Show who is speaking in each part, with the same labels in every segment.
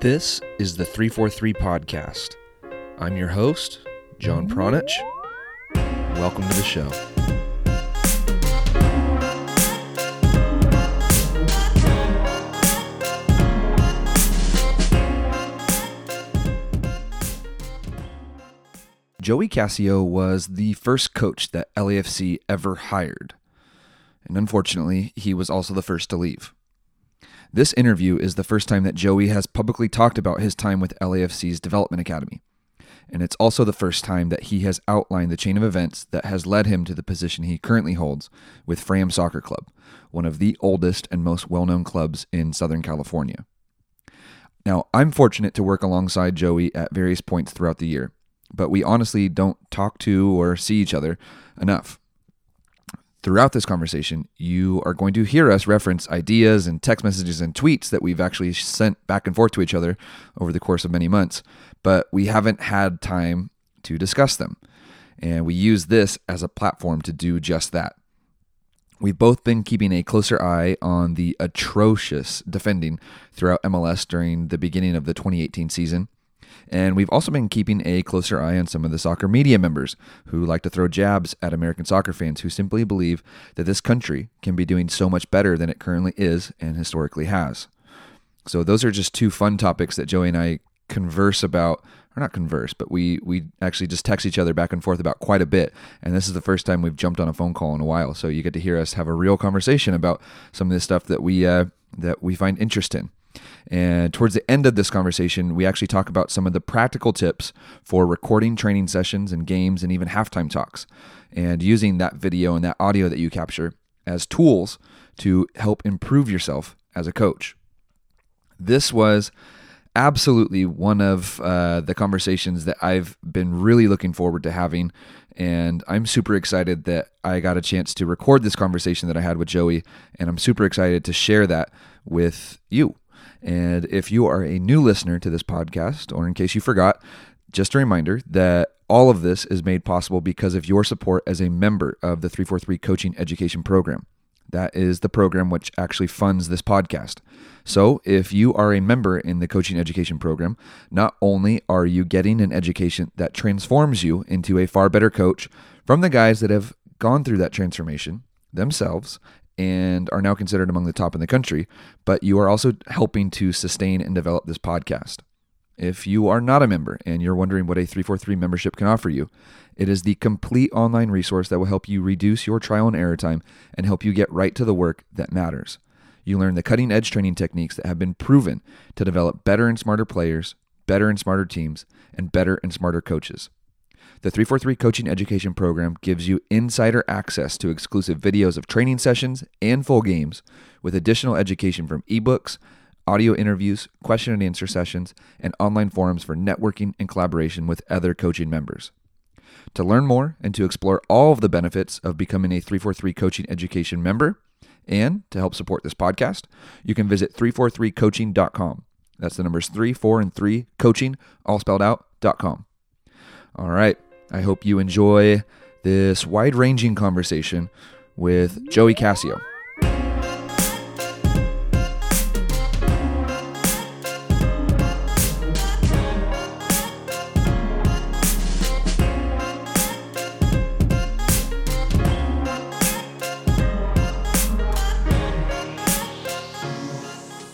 Speaker 1: This is the 343 Podcast. I'm your host, John Pranjic. Welcome to the show. Joey Cassio was the first coach that LAFC ever hired. And unfortunately, he was also the first to leave. This interview is the first time that Joey has publicly talked about his time with LAFC's Development Academy. And it's also the first time that he has outlined the chain of events that has led him to the position he currently holds with Fram Soccer Club, one of the oldest and most well known clubs in Southern California. Now, I'm fortunate to work alongside Joey at various points throughout the year, but we honestly don't talk to or see each other enough. Throughout this conversation, you are going to hear us reference ideas and text messages and tweets that we've actually sent back and forth to each other over the course of many months, but we haven't had time to discuss them. And we use this as a platform to do just that. We've both been keeping a closer eye on the atrocious defending throughout MLS during the beginning of the 2018 season and we've also been keeping a closer eye on some of the soccer media members who like to throw jabs at American soccer fans who simply believe that this country can be doing so much better than it currently is and historically has. So those are just two fun topics that Joey and I converse about or not converse, but we we actually just text each other back and forth about quite a bit. And this is the first time we've jumped on a phone call in a while, so you get to hear us have a real conversation about some of the stuff that we uh, that we find interest in. And towards the end of this conversation, we actually talk about some of the practical tips for recording training sessions and games and even halftime talks, and using that video and that audio that you capture as tools to help improve yourself as a coach. This was absolutely one of uh, the conversations that I've been really looking forward to having. And I'm super excited that I got a chance to record this conversation that I had with Joey. And I'm super excited to share that with you. And if you are a new listener to this podcast, or in case you forgot, just a reminder that all of this is made possible because of your support as a member of the 343 Coaching Education Program. That is the program which actually funds this podcast. So, if you are a member in the coaching education program, not only are you getting an education that transforms you into a far better coach from the guys that have gone through that transformation themselves and are now considered among the top in the country, but you are also helping to sustain and develop this podcast. If you are not a member and you're wondering what a 343 membership can offer you, it is the complete online resource that will help you reduce your trial and error time and help you get right to the work that matters. You learn the cutting edge training techniques that have been proven to develop better and smarter players, better and smarter teams, and better and smarter coaches. The 343 Coaching Education Program gives you insider access to exclusive videos of training sessions and full games, with additional education from ebooks, audio interviews, question and answer sessions, and online forums for networking and collaboration with other coaching members. To learn more and to explore all of the benefits of becoming a 343 Coaching Education member, and to help support this podcast, you can visit 343coaching.com. That's the numbers 3, 4, and 3, coaching, all spelled out, dot com. All right. I hope you enjoy this wide ranging conversation with Joey Cassio.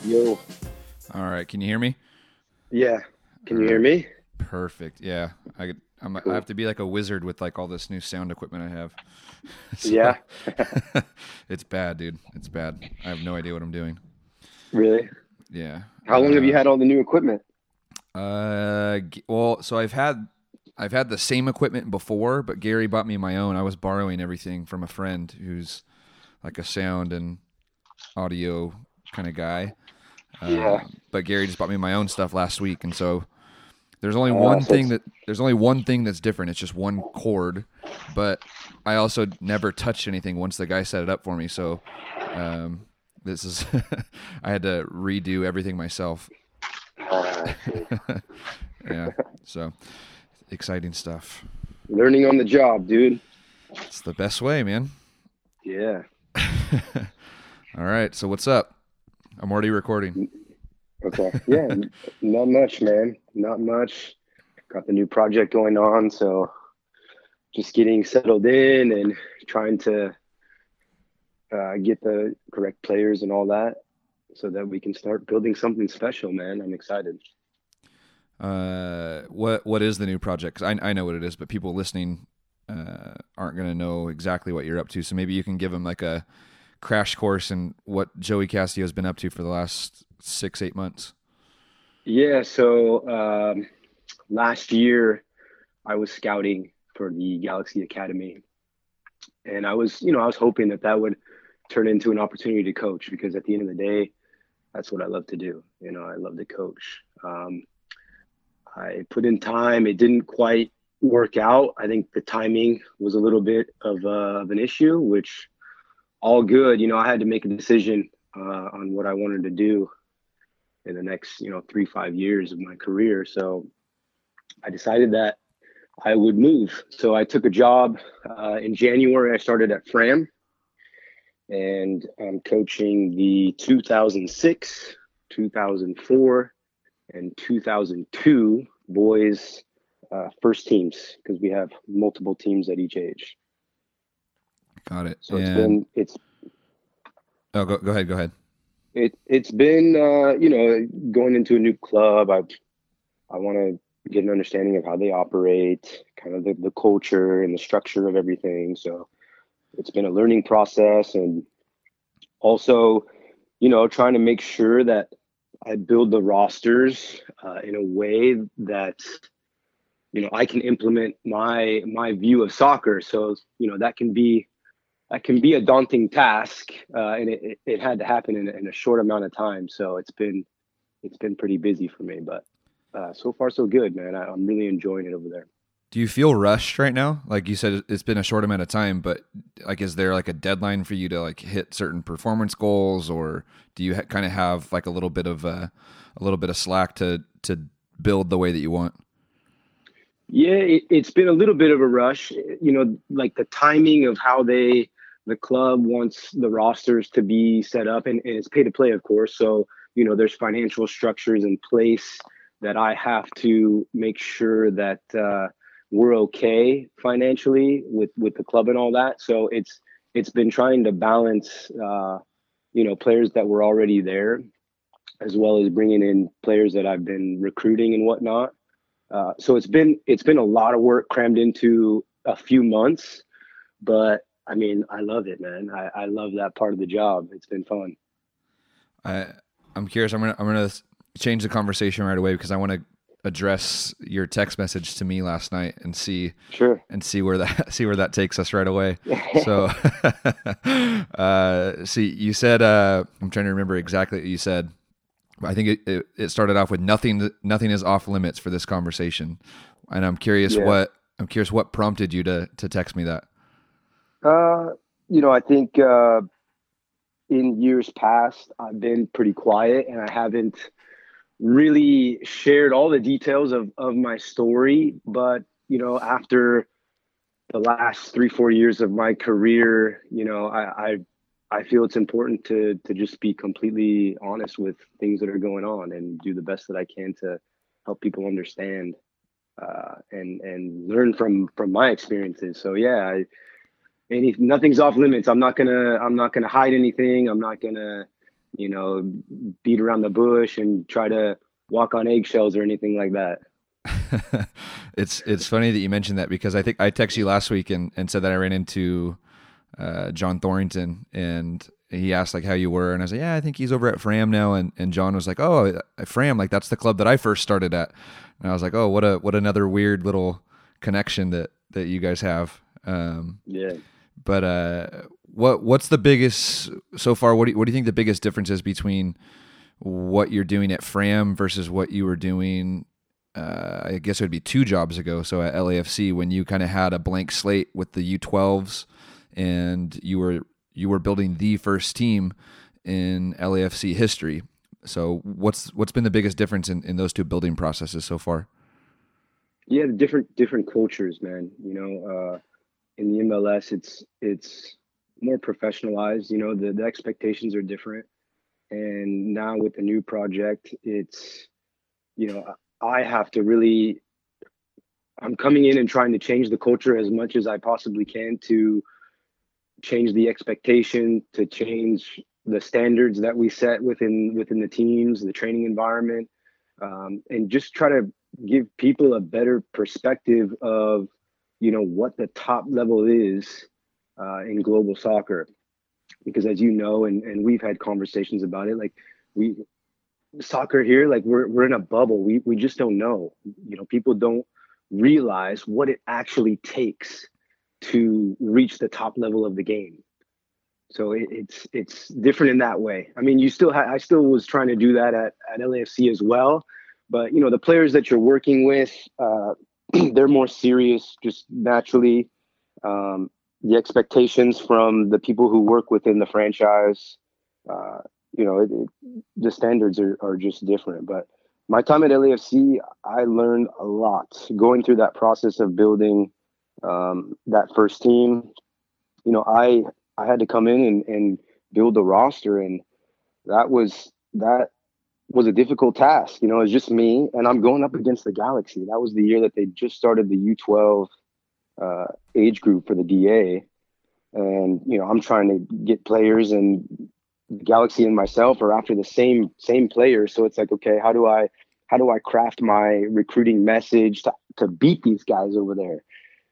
Speaker 2: Yo.
Speaker 1: All right, can you hear me?
Speaker 2: Yeah. Can you hear me?
Speaker 1: Perfect. Yeah, I I'm,
Speaker 2: Cool.
Speaker 1: I have to be like a wizard with like all this new sound equipment I have. So,
Speaker 2: Yeah.
Speaker 1: it's bad, dude. It's bad. I have no idea what I'm doing.
Speaker 2: Really?
Speaker 1: Yeah.
Speaker 2: How long have you
Speaker 1: Uh,
Speaker 2: had all the new equipment?
Speaker 1: Uh, well, so I've had I've had the same equipment before, but Gary bought me my own. I was borrowing everything from a friend who's like a sound and audio kind of guy. Uh,
Speaker 2: Yeah.
Speaker 1: But Gary just bought me my own stuff last week, and so there's only
Speaker 2: Oh,
Speaker 1: one thing that there's only one thing that's different. It's just one cord, but I also never touched anything once the guy set it up for me. So um, this is I had to redo everything myself.
Speaker 2: Uh,
Speaker 1: yeah. So exciting stuff.
Speaker 2: learning on the job, dude.
Speaker 1: It's the best way, man.
Speaker 2: Yeah.
Speaker 1: All right. So what's up? I'm already recording.
Speaker 2: Okay. Yeah. not much, man. Not much. Got the new project going on, so just getting settled in and trying to uh, get the correct players and all that, so that we can start building something special, man. I'm excited.
Speaker 1: Uh, what what is the new project? I I know what it is, but people listening uh, aren't going to know exactly what you're up to. So maybe you can give them like a crash course in what Joey Cassio has been up to for the last six eight months.
Speaker 2: Yeah. So um, last year, I was scouting for the Galaxy Academy, and I was, you know, I was hoping that that would turn into an opportunity to coach because at the end of the day, that's what I love to do. You know, I love to coach. Um, I put in time. It didn't quite work out. I think the timing was a little bit of, uh, of an issue, which all good. You know, I had to make a decision uh, on what I wanted to do in the next, you know, three, five years of my career. So I decided that I would move. So I took a job uh, in January. I started at Fram and I'm coaching the 2006, 2004, and 2002 boys uh, first teams because we have multiple teams at each age.
Speaker 1: Got it.
Speaker 2: So it's been it's
Speaker 1: oh go go ahead go ahead.
Speaker 2: it it's been uh, you know going into a new club. I I want to get an understanding of how they operate, kind of the, the culture and the structure of everything. So it's been a learning process and also you know trying to make sure that I build the rosters uh, in a way that you know I can implement my my view of soccer. So you know that can be that can be a daunting task, uh, and it, it, had to happen in, a- in a short amount of time. So it's been it's been pretty busy for me, but uh, so far so good, man. I, I'm really enjoying it over there.
Speaker 1: Do you feel rushed right now? Like you said, it's been a short amount of time, but like, is there like a deadline for you to like hit certain performance goals, or do you ha- kind of have like a little bit of uh, a little bit of slack to to build the way that you want?
Speaker 2: Yeah, it, it's been a little bit of a rush. You know, like the timing of how they, the club wants the rosters to be set up, and, and it's pay to play, of course. So, you know, there's financial structures in place that I have to make sure that uh, we're okay financially with with the club and all that. So it's it's been trying to balance, uh, you know, players that were already there, as well as bringing in players that I've been recruiting and whatnot. Uh, so it's been it's been a lot of work crammed into a few months, but I mean I love it, man. I, I love that part of the job. It's been fun.
Speaker 1: I I'm curious. I'm gonna I'm gonna change the conversation right away because I want to address your text message to me last night and see
Speaker 2: Sure.
Speaker 1: and see where that see where that takes us right away. So, uh, see, you said uh, I'm trying to remember exactly what you said. I think it, it, it started off with nothing. Nothing is off limits for this conversation, and I'm curious
Speaker 2: Yeah.
Speaker 1: what I'm curious what prompted you to to text me that.
Speaker 2: Uh, you know, I think uh, in years past, I've been pretty quiet and I haven't really shared all the details of, of my story. But, you know, after the last three, four years of my career, you know, I, I, I feel it's important to, to just be completely honest with things that are going on and do the best that I can to help people understand uh, and, and learn from, from my experiences. So, yeah, I, any nothing's off limits. I'm not gonna I'm not gonna hide anything. I'm not gonna, you know, beat around the bush and try to walk on eggshells or anything like that.
Speaker 1: it's it's funny that you mentioned that because I think I texted you last week and, and said that I ran into uh, John Thorrington and he asked like how you were and I said yeah I think he's over at Fram now and, and John was like oh Fram like that's the club that I first started at and I was like oh what a what another weird little connection that that you guys have um,
Speaker 2: Yeah.
Speaker 1: But uh, what what's the biggest so far? What do you, what do you think the biggest difference is between what you're doing at Fram versus what you were doing? Uh, I guess it would be two jobs ago. So at LAFC, when you kind of had a blank slate with the U12s, and you were you were building the first team in LAFC history. So what's what's been the biggest difference in, in those two building processes so far?
Speaker 2: Yeah, different different cultures, man. You know, uh, in the MLS, it's it's more professionalized. You know, the, the expectations are different. and now with the new project, it's you know I have to really. I'm coming in and trying to change the culture as much as I possibly can to change the expectation, to change the standards that we set within within the teams, the training environment, um, and just try to give people a better perspective of you know what the top level is uh, in global soccer. Because as you know and, and we've had conversations about it like we soccer here like we're, we're in a bubble. We, we just don't know. You know people don't realize what it actually takes to reach the top level of the game. So it, it's it's different in that way. I mean you still ha- i still was trying to do that at, at lafc as well. But you know the players that you're working with uh, they're more serious just naturally. Um, the expectations from the people who work within the franchise uh, you know it, it, the standards are, are just different. But my time at lafc i learned a lot going through that process of building um, that first team. You know i i had to come in and, and build the roster and that was that was a difficult task. You know, it's just me, and I'm going up against the Galaxy. That was the year that they just started the U12 uh, age group for the DA, and you know, I'm trying to get players, and the Galaxy and myself are after the same same players. So it's like, okay, how do I how do I craft my recruiting message to to beat these guys over there?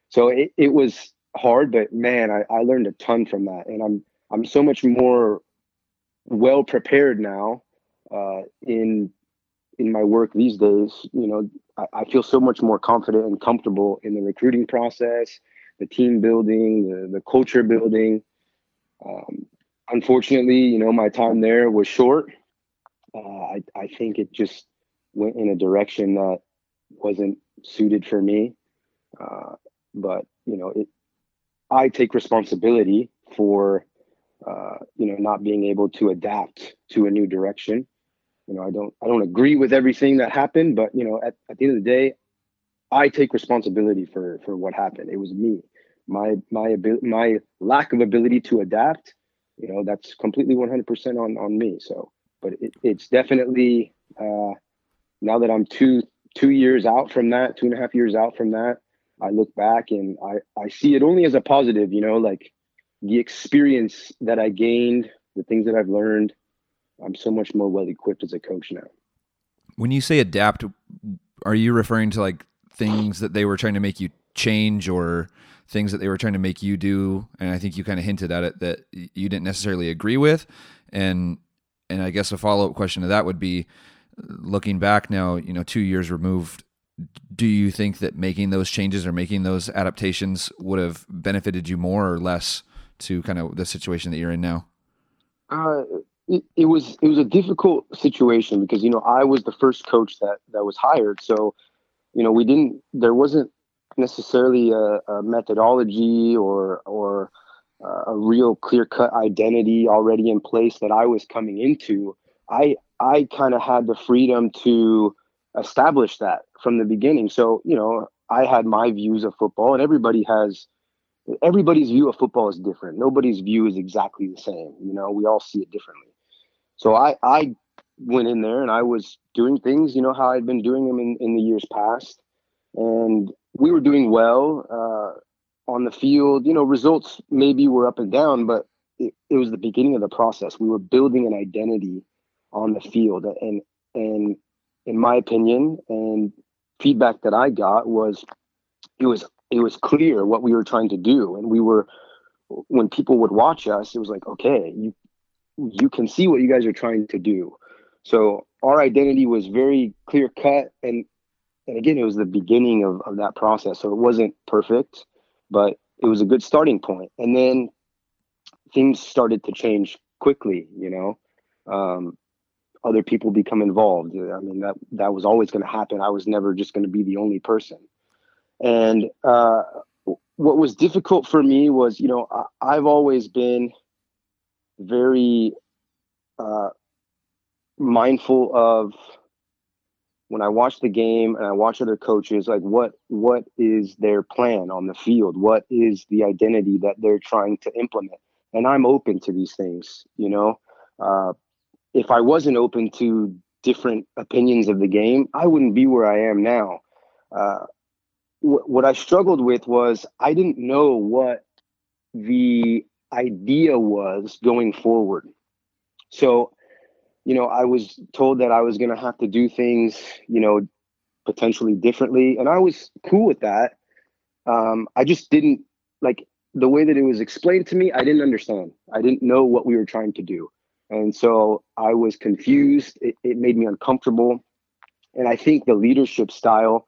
Speaker 2: So it, it was hard, but man, I, I learned a ton from that, and I'm I'm so much more well prepared now uh, in in my work these days, you know, I, I, feel so much more confident and comfortable in the recruiting process, the team building, the, the culture building. Um, unfortunately, you know, my time there was short. Uh, I, I think it just went in a direction that wasn't suited for me. Uh, but, you know, it, I take responsibility for, uh, you know, not being able to adapt to a new direction you know, I don't I don't agree with everything that happened, but you know, at, at the end of the day, I take responsibility for for what happened. It was me. My my ability my lack of ability to adapt, you know, that's completely 100% on on me. So, but it, it's definitely uh, now that I'm two two years out from that, two and a half years out from that, I look back and I I see it only as a positive. You know, like the experience that I gained, the things that I've learned, I'm so much more well equipped as a coach now.
Speaker 1: When you say adapt, are you referring to like things that they were trying to make you change or things that they were trying to make you do? And I think you kind of hinted at it that you didn't necessarily agree with. And and I guess a follow up question to that would be looking back now, you know, two years removed, do you think that making those changes or making those adaptations would have benefited you more or less to kind of the situation that you're in now?
Speaker 2: Uh, it, was it was a difficult situation because you know I was the first coach that that was hired, so you know we didn't there wasn't necessarily a, a methodology or or uh, a real clear cut identity already in place that I was coming into. I I kind of had the freedom to establish that from the beginning. So you know I had my views of football, and everybody has everybody's view of football is different. Nobody's view is exactly the same. You know, we all see it differently. So I, I went in there and I was doing things, you know, how I'd been doing them in, in the years past. And we were doing well uh, on the field. You know, results maybe were up and down, but it, it was the beginning of the process. We were building an identity on the field. And, and in my opinion, and feedback that I got was it was it was clear what we were trying to do. And we were when people would watch us, it was like, okay, you you can see what you guys are trying to do. So our identity was very clear cut and and again it was the beginning of, of that process. So it wasn't perfect, but it was a good starting point. And then things started to change quickly, you know. Um, other people become involved. I mean that that was always going to happen. I was never just going to be the only person. And uh, what was difficult for me was, you know, I, I've always been very uh, mindful of when I watch the game and I watch other coaches, like what what is their plan on the field? What is the identity that they're trying to implement? And I'm open to these things, you know. Uh, if I wasn't open to different opinions of the game, I wouldn't be where I am now. Uh, wh- what I struggled with was I didn't know what the idea was going forward. So, you know, I was told that I was going to have to do things, you know, potentially differently, and I was cool with that. Um, I just didn't like the way that it was explained to me. I didn't understand. I didn't know what we were trying to do. And so I was confused. It, it made me uncomfortable. And I think the leadership style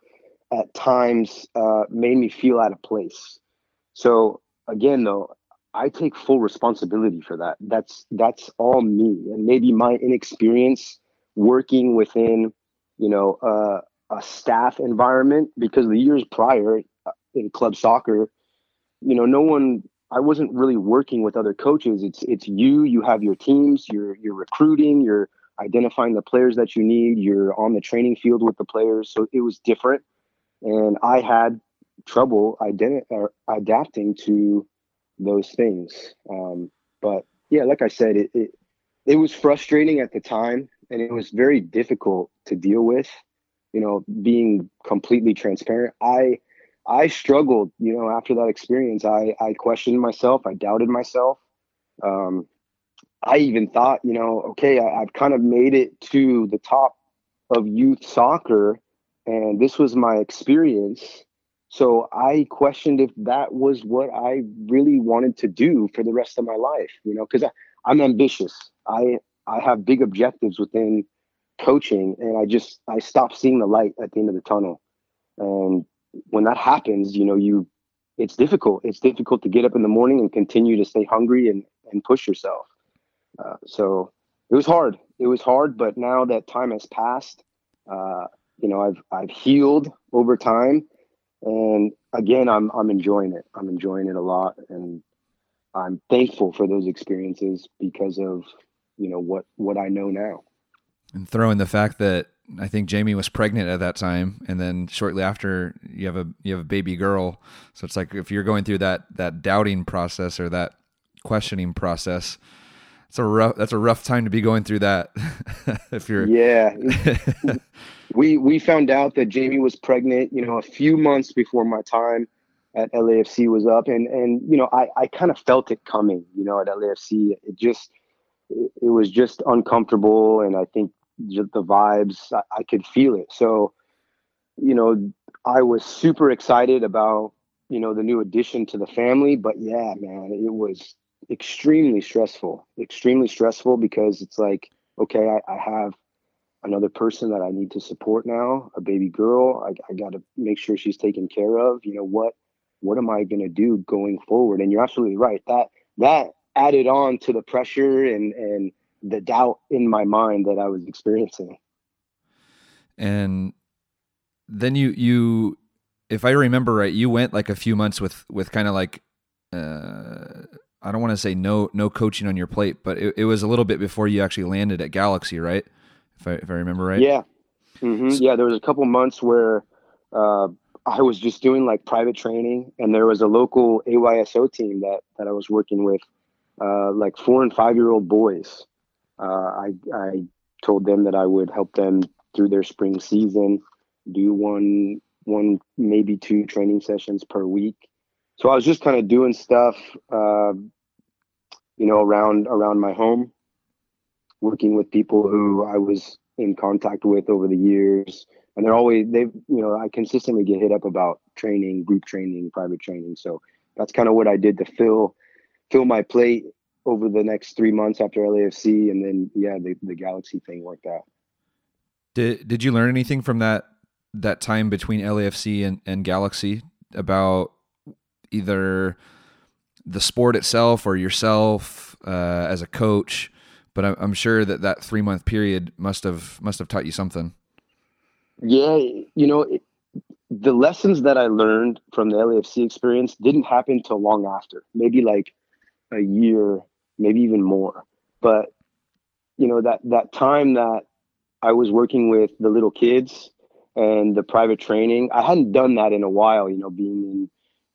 Speaker 2: at times uh, made me feel out of place. So again, though, I take full responsibility for that. That's that's all me, and maybe my inexperience working within, you know, uh, a staff environment. Because the years prior uh, in club soccer, you know, no one I wasn't really working with other coaches. It's it's you. You have your teams. You're you're recruiting. You're identifying the players that you need. You're on the training field with the players. So it was different, and I had trouble identi- or adapting to those things. Um, but yeah, like I said, it, it it was frustrating at the time, and it was very difficult to deal with. You know, being completely transparent, I I struggled, you know, after that experience. I, I questioned myself. I doubted myself. Um, I even thought, you know, okay, I, I've kind of made it to the top of youth soccer, and this was my experience. So I questioned if that was what I really wanted to do for the rest of my life, you know, because I'm ambitious. I I have big objectives within coaching, and I just I stopped seeing the light at the end of the tunnel. And when that happens, you know, you it's difficult. It's difficult to get up in the morning and continue to stay hungry and and push yourself. Uh, so it was hard. It was hard, but now that time has passed, uh, you know, I've I've healed over time, and again, I'm I'm enjoying it. I'm enjoying it a lot, and I'm thankful for those experiences because of you know what what I know now.
Speaker 1: And throw in the fact that I think Jamie was pregnant at that time, and then shortly after you have a you have a baby girl. So it's like if you're going through that that doubting process or that questioning process, it's a rough that's a rough time to be going through that. if you're
Speaker 2: yeah, we we found out that Jamie was pregnant, you know, a few months before my time at LAFC was up, and and you know I I kind of felt it coming, you know, at LAFC. It just it was just uncomfortable, and I think the vibes. I, I could feel it. So, you know, I was super excited about you know the new addition to the family. But yeah, man, it was extremely stressful. Extremely stressful because it's like, okay, I, I have another person that I need to support now, a baby girl. I, I got to make sure she's taken care of. You know what? What am I going to do going forward? And you're absolutely right. That that added on to the pressure and and the doubt in my mind that I was experiencing.
Speaker 1: And then you you if I remember right, you went like a few months with with kind of like uh I don't want to say no no coaching on your plate, but it, it, was a little bit before you actually landed at Galaxy, right? If I if I remember right.
Speaker 2: Yeah. Mm-hmm. So, yeah, there was a couple months where uh, I was just doing like private training, and there was a local AYSO team that that I was working with, uh, like four and five year old boys, uh, I, I told them that I would help them through their spring season, do one, one maybe two training sessions per week. So I was just kind of doing stuff, uh, you know, around around my home, working with people who I was in contact with over the years, and they're always they've you know, I consistently get hit up about training, group training, private training. So that's kind of what I did to fill fill my plate over the next three months after LAFC, and then yeah, the, the Galaxy thing worked out.
Speaker 1: Did Did you learn anything from that that time between LAFC and, and Galaxy about either the sport itself or yourself uh, as a coach? But I'm, I'm sure that that three month period must have must have taught you something.
Speaker 2: Yeah, you know, it, the lessons that I learned from the LAFC experience didn't happen till long after. Maybe like a year maybe even more. But you know that that time that I was working with the little kids and the private training, I hadn't done that in a while. You know, being in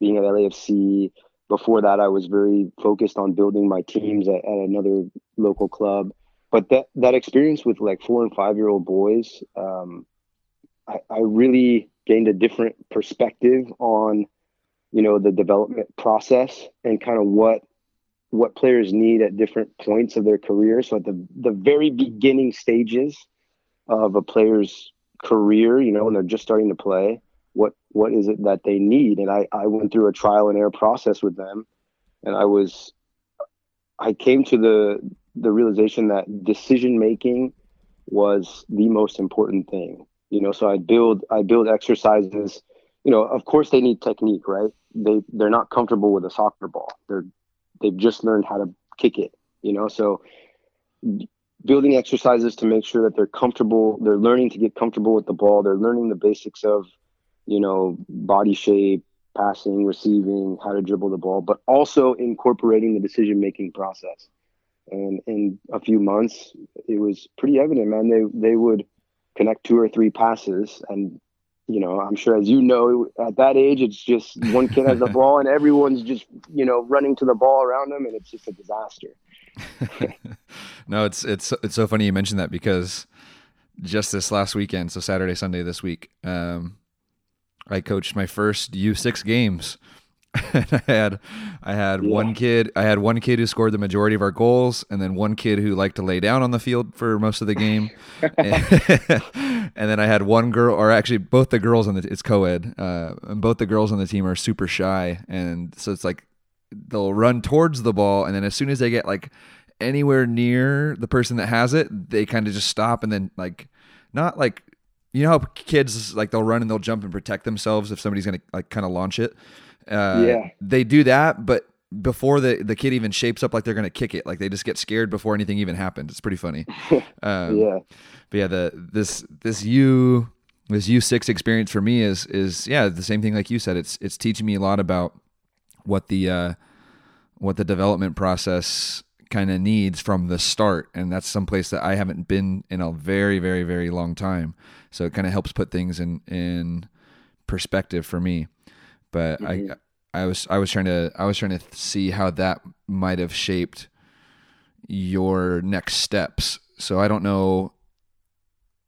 Speaker 2: being at LAFC. Before that, I was very focused on building my teams at, at another local club. but that that experience with like four and five year old boys, um, I, I really gained a different perspective on, you know, the development process and kind of what what players need at different points of their career. So at the the very beginning stages of a player's career, you know, when they're just starting to play, what what is it that they need? And I I went through a trial and error process with them, and I was I came to the the realization that decision making was the most important thing. You know, so I build I build exercises. You know, of course they need technique, right? They they're not comfortable with a soccer ball. They're they've just learned how to kick it. You know, so building exercises to make sure that they're comfortable. They're learning to get comfortable with the ball. They're learning the basics of, you know, body shape, passing, receiving, how to dribble the ball, but also incorporating the decision making process. And in a few months, it was pretty evident, man. They they would connect two or three passes, and you know, I'm sure as you know, at that age, it's just one kid has the ball, and everyone's just you know running to the ball around them, and it's just a disaster.
Speaker 1: no, it's it's it's so funny you mentioned that because just this last weekend, so Saturday, Sunday this week, um, I coached my first U six games. and I had I had yeah. one kid I had one kid who scored the majority of our goals and then one kid who liked to lay down on the field for most of the game. and, and, then I had one girl or actually both the girls on the it's co-ed uh, and both the girls on the team are super shy and so it's like they'll run towards the ball and then as soon as they get like anywhere near the person that has it, they kind of just stop and then like not like you know how kids like they'll run and they'll jump and protect themselves if somebody's gonna like kind of launch it. Uh, yeah, they do that, but before the the kid even shapes up like they're gonna kick it, like they just get scared before anything even happens. It's pretty funny.
Speaker 2: Um, yeah,
Speaker 1: but yeah, the this this U this U six experience for me is is yeah the same thing like you said. It's it's teaching me a lot about what the uh, what the development process kind of needs from the start and that's someplace that I haven't been in a very very very long time so it kind of helps put things in in perspective for me. But mm-hmm. I I was I was trying to I was trying to see how that might have shaped your next steps. So I don't know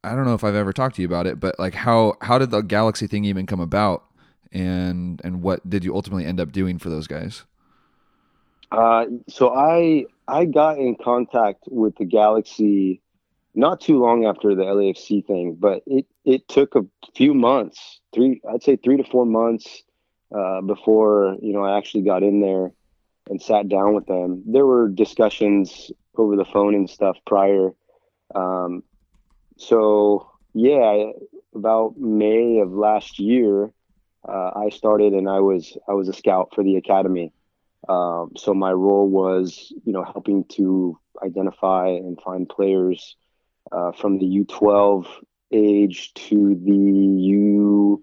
Speaker 1: I don't know if I've ever talked to you about it, but like how how did the galaxy thing even come about and and what did you ultimately end up doing for those guys?
Speaker 2: Uh so I I got in contact with the galaxy not too long after the LAFC thing, but it it took a few months, three I'd say three to four months uh, before you know I actually got in there and sat down with them. There were discussions over the phone and stuff prior. Um, so yeah, about May of last year, uh, I started and I was I was a scout for the academy. Um, so my role was you know helping to identify and find players uh, from the U12 age to the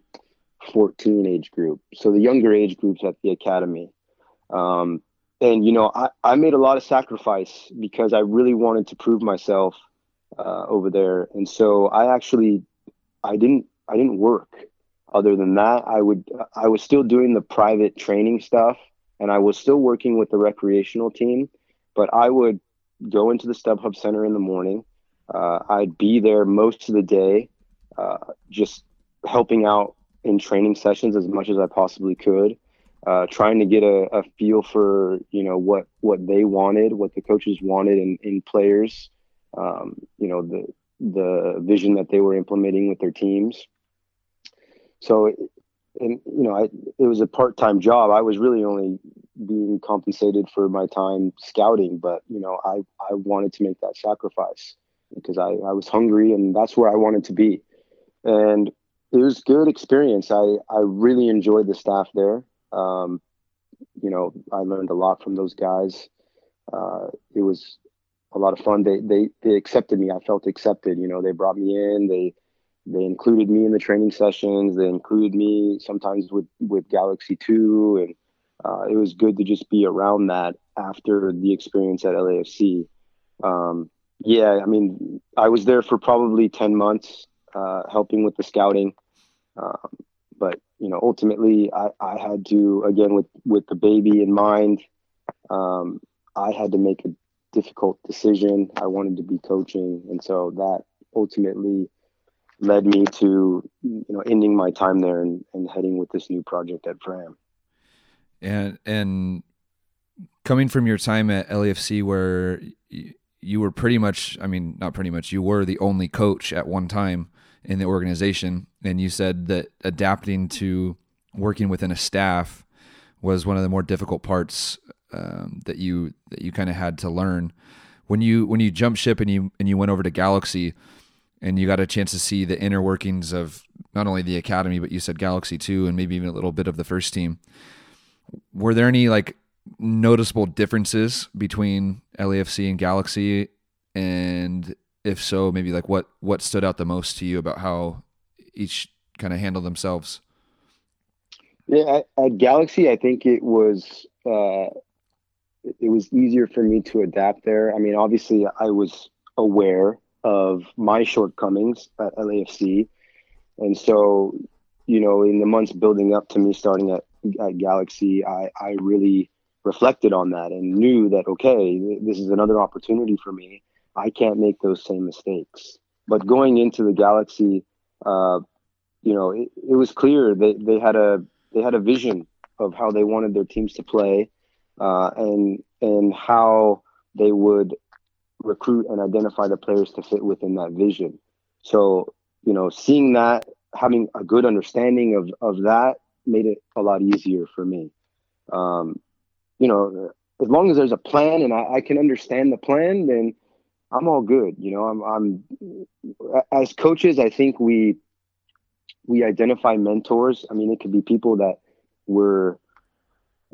Speaker 2: U14 age group. So the younger age groups at the academy. Um, and, you know, I, I made a lot of sacrifice because I really wanted to prove myself uh, over there. And so I actually, I didn't, I didn't work. Other than that, I would, I was still doing the private training stuff and I was still working with the recreational team, but I would go into the StubHub Center in the morning uh, I'd be there most of the day, uh, just helping out in training sessions as much as I possibly could, uh, trying to get a, a, feel for you know what what they wanted, what the coaches wanted in, in players, um, you know the the vision that they were implementing with their teams. So, and you know, I, it was a part time job. I was really only being compensated for my time scouting, but you know, I I wanted to make that sacrifice because I, I was hungry and that's where I wanted to be. And it was good experience. I, I really enjoyed the staff there. Um, you know, I learned a lot from those guys. Uh, it was a lot of fun. They, they, they accepted me. I felt accepted. You know, they brought me in, they, they included me in the training sessions. They included me sometimes with, with Galaxy 2. And uh, it was good to just be around that after the experience at LAFC. Um, yeah, I mean, I was there for probably 10 months uh, helping with the scouting. Um, but, you know, ultimately I, I had to, again, with, with the baby in mind, um, I had to make a, difficult decision. I wanted to be coaching, and so that ultimately led me to you know ending my time there and, and heading with this new project at Fram.
Speaker 1: And and coming from your time at LAFC, where you were pretty much, I mean, not pretty much, you were the only coach at one time in the organization, and you said that adapting to working within a staff was one of the more difficult parts um, that you that you kind of had to learn when you when you jumped ship and you and you went over to Galaxy and you got a chance to see the inner workings of not only the academy but you said Galaxy too and maybe even a little bit of the first team. Were there any like noticeable differences between LAFC and Galaxy and if so maybe like what what stood out the most to you about how each kind of handled themselves?
Speaker 2: Yeah, at, at Galaxy I think it was uh it was easier for me to adapt there. I mean, obviously, I was aware of my shortcomings at LAFC, and so you know, in the months building up to me starting at, at Galaxy, I, I really reflected on that and knew that okay, this is another opportunity for me. I can't make those same mistakes. But going into the Galaxy, uh, you know, it, it was clear they, they had a they had a vision of how they wanted their teams to play uh, and and how they would recruit and identify the players to fit within that vision. So you know, seeing that, having a good understanding of of that, made it a lot easier for me. Um, you know, as long as there's a plan and I, I can understand the plan, then I'm all good. You know, I'm, I'm as coaches, I think we we identify mentors. I mean, it could be people that we're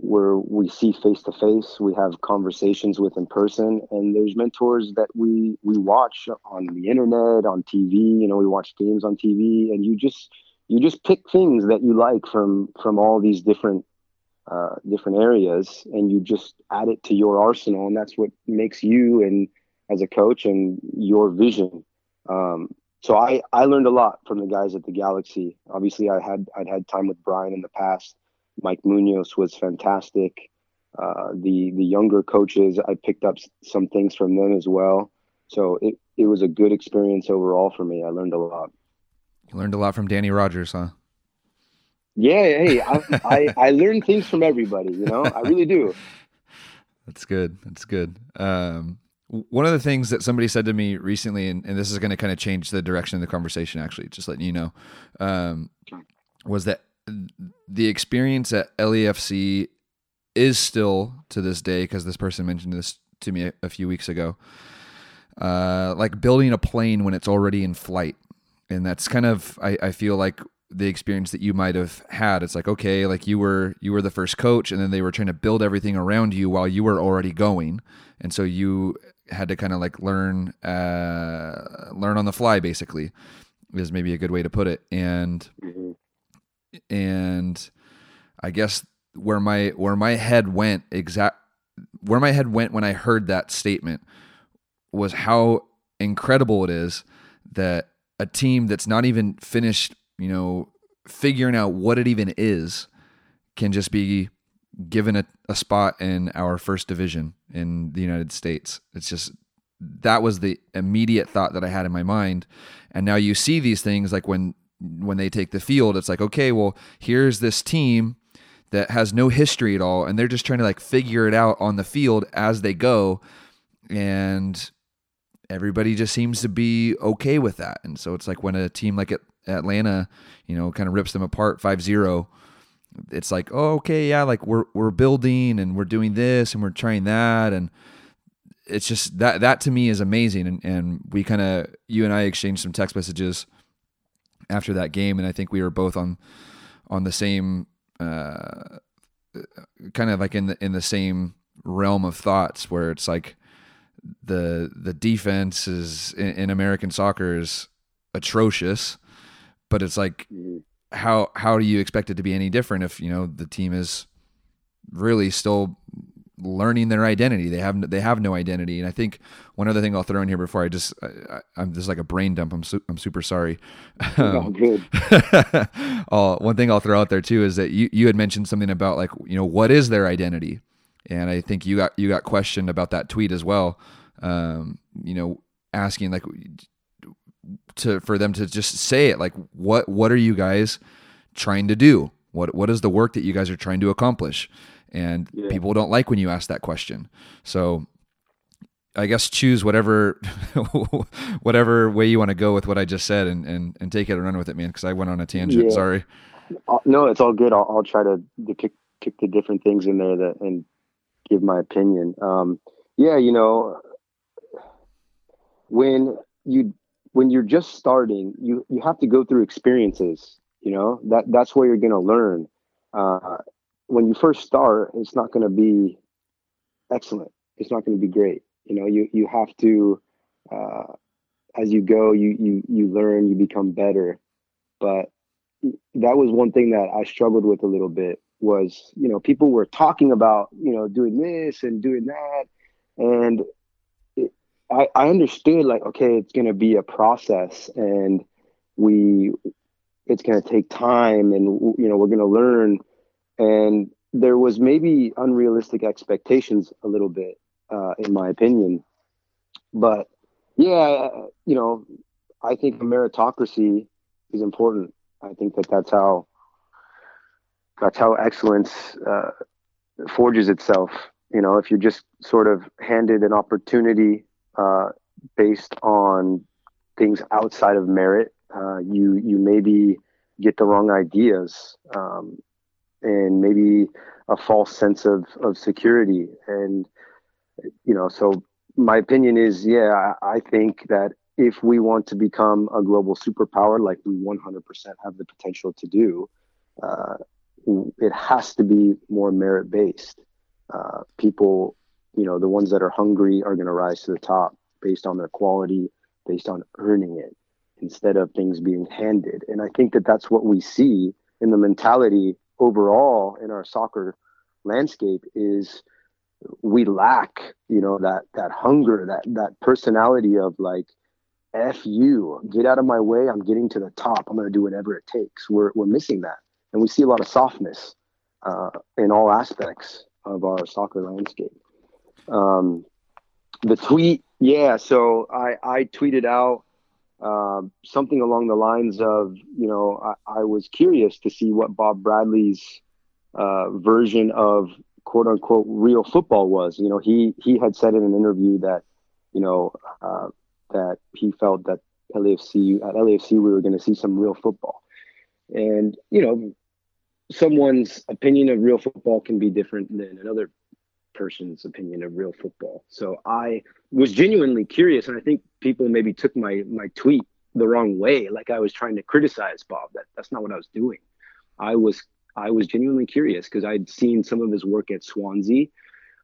Speaker 2: where we see face to face we have conversations with in person and there's mentors that we we watch on the internet on tv you know we watch games on tv and you just you just pick things that you like from from all these different uh, different areas and you just add it to your arsenal and that's what makes you and as a coach and your vision. Um, so I, I learned a lot from the guys at the galaxy. Obviously i had i'd had time with brian in the past Mike Munoz was fantastic. Uh, the the younger coaches, I picked up some things from them as well. So it, it was a good experience overall for me. I learned a lot.
Speaker 1: You learned a lot from Danny Rogers, huh?
Speaker 2: Yeah, hey, I, I, I learn things from everybody. You know, I really do.
Speaker 1: That's good. That's good. Um, one of the things that somebody said to me recently, and, and this is going to kind of change the direction of the conversation, actually, just letting you know, um, was that the experience at LAFC is still to this day because this person mentioned this to me a, a few weeks ago. Uh, like building a plane when it's already in flight, and that's kind of I, I feel like the experience that you might have had. It's like okay, like you were you were the first coach, and then they were trying to build everything around you while you were already going, and so you had to kind of like learn uh, learn on the fly, basically, is maybe a good way to put it, and. Mm-hmm and I guess where my where my head went exact where my head went when I heard that statement was how incredible it is that a team that's not even finished, you know, figuring out what it even is can just be given a, a spot in our first division in the United States. It's just that was the immediate thought that I had in my mind. And now you see these things like when when they take the field, it's like, okay, well, here's this team that has no history at all, and they're just trying to like figure it out on the field as they go. And everybody just seems to be okay with that. And so it's like when a team like Atlanta, you know, kind of rips them apart 5-0, it's like, oh, okay, yeah, like we're we're building and we're doing this and we're trying that and it's just that that to me is amazing and and we kind of you and I exchanged some text messages after that game, and I think we were both on on the same uh, kind of like in the in the same realm of thoughts where it's like the the defense is in, in American soccer is atrocious, but it's like how how do you expect it to be any different if you know the team is really still learning their identity. They have they have no identity. And I think one other thing I'll throw in here before I just I, am this is like a brain dump. I'm su- I'm super sorry.
Speaker 2: Um, good.
Speaker 1: uh, one thing I'll throw out there too is that you you had mentioned something about like you know what is their identity, and I think you got you got questioned about that tweet as well. Um, you know, asking like to for them to just say it like what what are you guys trying to do? What what is the work that you guys are trying to accomplish? And yeah. people don't like when you ask that question. So I guess choose whatever whatever way you want to go with what I just said and, and, and take it and run with it, man. Because I went on a tangent. Yeah. Sorry.
Speaker 2: Uh, no, it's all good. I'll, I'll try to, to kick kick the different things in there that and give my opinion. Um, yeah, you know, when you when you're just starting, you you have to go through experiences. You know that that's where you're going to learn. Uh, when you first start, it's not going to be excellent. It's not going to be great. You know, you you have to uh, as you go, you you you learn, you become better. But that was one thing that I struggled with a little bit was you know people were talking about you know doing this and doing that and it, I, I understood like okay it's going to be a process and we it's going to take time and you know we're going to learn and there was maybe unrealistic expectations a little bit uh, in my opinion but yeah you know i think meritocracy is important i think that that's how that's how excellence uh, forges itself. You know, if you're just sort of handed an opportunity uh, based on things outside of merit, uh, you you maybe get the wrong ideas um, and maybe a false sense of of security. And you know, so my opinion is, yeah, I, think that if we want to become a global superpower, like we 100% have the potential to do, uh, it has to be more merit based. Uh, people, you know, the ones that are hungry are going to rise to the top based on their quality, based on earning it, instead of things being handed. And I think that that's what we see in the mentality overall in our soccer landscape is we lack, you know, that that hunger, that that personality of like, F you, get out of my way. I'm getting to the top. I'm going to do whatever it takes. We're, we're missing that and we see a lot of softness uh, in all aspects of our soccer landscape. Um, the tweet, yeah. So I, I tweeted out uh, something along the lines of, you know, I, I, was curious to see what Bob Bradley's uh, version of quote unquote real football was. You know, he he had said in an interview that, you know, uh, that he felt that LAFC at LAFC we were going to see some real football. And you know, someone's opinion of real football can be different than another person's opinion of real football. So I was genuinely curious, and I think people maybe took my my tweet the wrong way, like I was trying to criticize Bob. That that's not what I was doing. I was I was genuinely curious because I'd seen some of his work at Swansea.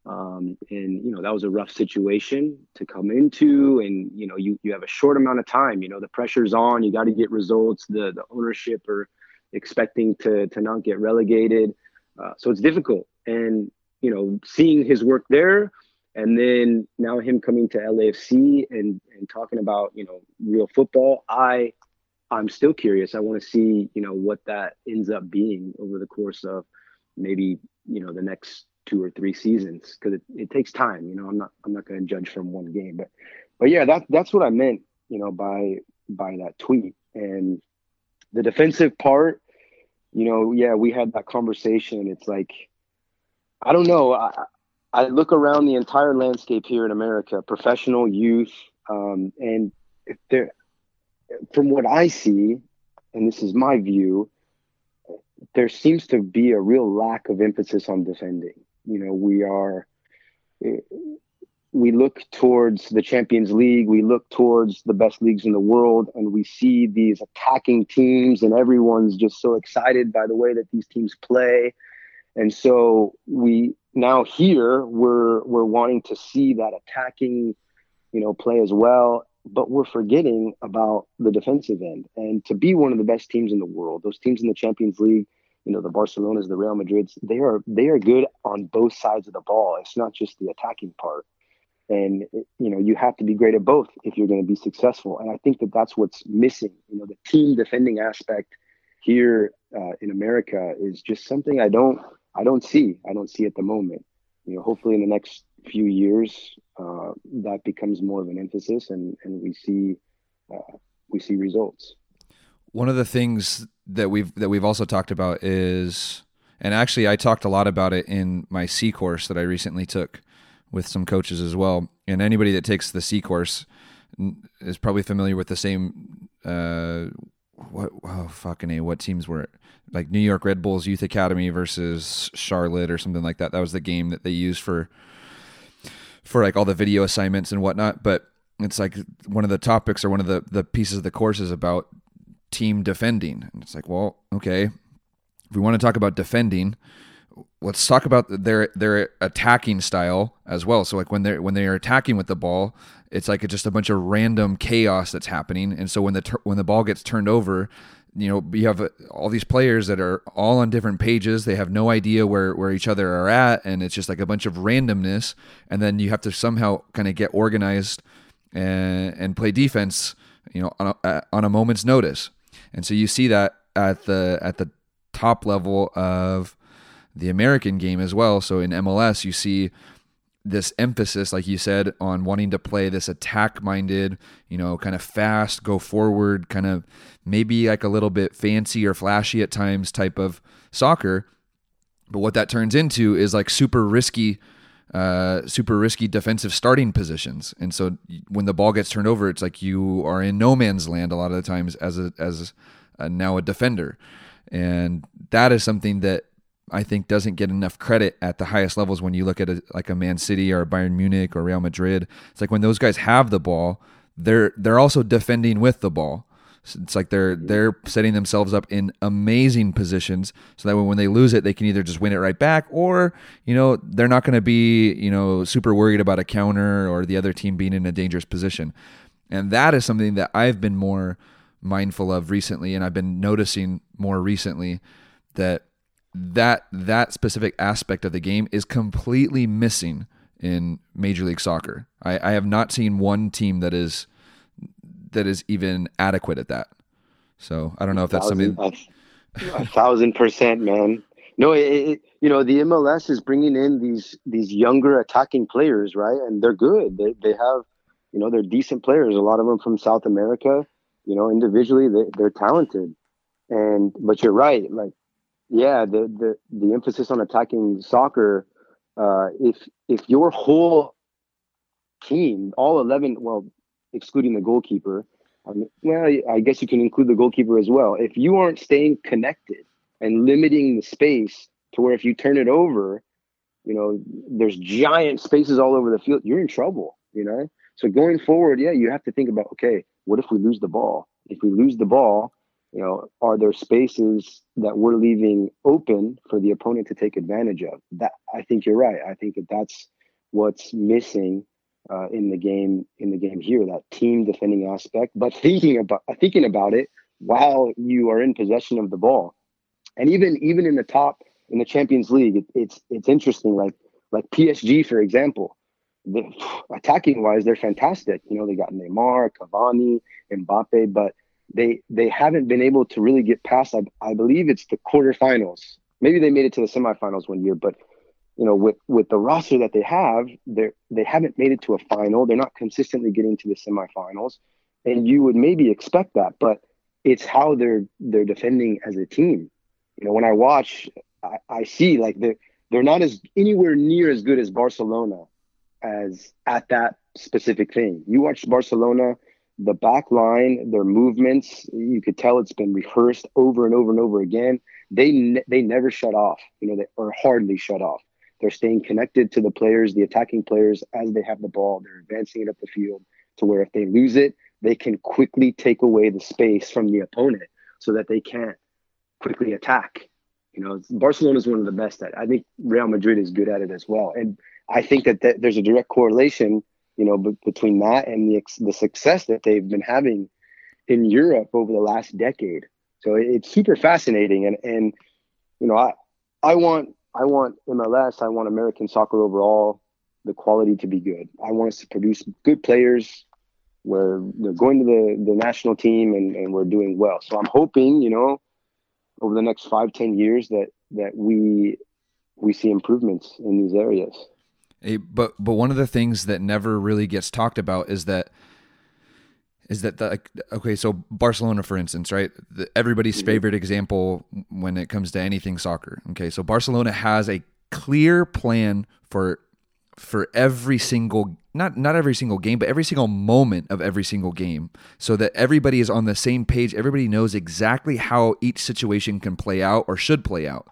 Speaker 2: Um, and you know that was a rough situation to come into and you know you you have a short amount of time you know the pressure's on you got to get results the the ownership or expecting to to not get relegated. Uh, so it's difficult. And you know, seeing his work there, and then now him coming to LAFC and and talking about you know real football, I I'm still curious. I want to see you know what that ends up being over the course of maybe you know the next two or three seasons because it, it takes time. You know, I'm not I'm not going to judge from one game, but but yeah, that that's what I meant. You know, by by that tweet and the defensive part you know, yeah, we had that conversation. It's like, I don't know. I, I look around the entire landscape here in America, professional youth, um, and there, from what I see, and this is my view, there seems to be a real lack of emphasis on defending. You know, we are we look towards the Champions League, we look towards the best leagues in the world, and we see these attacking teams, and everyone's just so excited by the way that these teams play. And so we now here we're we're wanting to see that attacking, you know, play as well, but we're forgetting about the defensive end. And to be one of the best teams in the world, those teams in the Champions League, you know, the Barcelonas, the Real Madrids, they are they are good on both sides of the ball. It's not just the attacking part and you know you have to be great at both if you're going to be successful and i think that that's what's missing you know the team defending aspect here uh, in america is just something i don't i don't see i don't see at the moment you know, hopefully in the next few years, uh, that becomes more of an emphasis, and and we see uh, we see results.
Speaker 1: One of the things that we've that we've also talked about is, and actually I talked a lot about it in my C course that I recently took with some coaches as well. And anybody that takes the C course is probably familiar with the same. Uh, what oh fucking a what teams were it? Like New York Red Bulls Youth Academy versus Charlotte or something like that. That was the game that they used for for like all the video assignments and whatnot. But it's like one of the topics or one of the the pieces of the course is about team defending, and it's like, well, okay, if we want to talk about defending, let's talk about their their attacking style as well. So like when they're when they are attacking with the ball, it's like it's just a bunch of random chaos that's happening. And so when the when the ball gets turned over, you know you have uh, all these players that are all on different pages. They have no idea where where each other are at and it's just like a bunch of randomness. And then you have to somehow kind of get organized and and play defense you know on a, on a moment's notice. And so you see that at the at the top level of the American game as well. So in MLS you see this emphasis, like you said, on wanting to play this attack minded, you know, kind of fast, go forward, kind of maybe like a little bit fancy or flashy at times type of soccer. But what that turns into is like super risky, uh, super risky defensive starting positions. And so when the ball gets turned over, it's like you are in no man's land a lot of the times as a, as a, now a defender. And that is something that I think doesn't get enough credit at the highest levels when you look at a, like a Man City or Bayern Munich or Real Madrid. It's like when those guys have the ball, they're they're also defending with the ball. It's like they're they're setting themselves up in amazing positions so that when they lose it, they can either just win it right back, or you know they're not going to be you know super worried about a counter or the other team being in a dangerous position. And that is something that I've been more mindful of recently, and I've been noticing more recently that that that specific aspect of the game is completely missing in Major League Soccer. I, I have not seen one team that is that is even adequate at that. So I don't know if that's something.
Speaker 2: A, a thousand percent, man. No, it, it, you know the MLS is bringing in these these younger attacking players, right? And they're good. They they have, you know, they're decent players. A lot of them from South America. You know, individually they, they're talented. And but you're right. Like yeah, the the the emphasis on attacking soccer. Uh, if if your whole team, all eleven, well, excluding the goalkeeper, um, well, I guess you can include the goalkeeper as well. If you aren't staying connected and limiting the space to where if you turn it over, you know, there's giant spaces all over the field, you're in trouble. You know, so going forward, yeah, you have to think about okay, what if we lose the ball? If we lose the ball, you know, are there spaces that we're leaving open for the opponent to take advantage of? That I think you're right. I think that that's what's missing uh, in the game in the game here. That team defending aspect, but thinking about thinking about it while you are in possession of the ball, and even even in the top in the Champions League, it, it's it's interesting. Like like PSG, for example, the, attacking wise, they're fantastic. You know, they got Neymar, Cavani, Mbappe, but they they haven't been able to really get past. I, I believe it's the quarterfinals. Maybe they made it to the semifinals one year, but you know, with with the roster that they have, they they haven't made it to a final. They're not consistently getting to the semifinals, and you would maybe expect that, but it's how they're they're defending as a team. You know, when I watch, I, I see like they're they're not as anywhere near as good as Barcelona as at that specific thing. You watch Barcelona the back line, their movements, you could tell it's been rehearsed over and over and over again. They ne- they never shut off, you know, they, or hardly shut off. They're staying connected to the players, the attacking players, as they have the ball. They're advancing it up the field to where if they lose it, they can quickly take away the space from the opponent so that they can't quickly attack. You know, Barcelona is one of the best at. It. I think Real Madrid is good at it as well, and I think that, there's a direct correlation you know, b- between that and the the success that they've been having in Europe over the last decade. So it's super fascinating, and and you know, I I want I want MLS, I want American soccer overall, the quality to be good. I want us to produce good players where they're going to the, the national team and, and we're doing well. So I'm hoping, you know, over the next five, ten years that that we we see improvements in these areas.
Speaker 1: but but one of the things that never really gets talked about is that is that the okay so barcelona for instance right? The, everybody's mm-hmm. favorite example when it comes to anything soccer. Okay so barcelona has a clear plan for for every single not not every single game but every single moment of every single game so that everybody is on the same page. Everybody knows exactly how each situation can play out or should play out.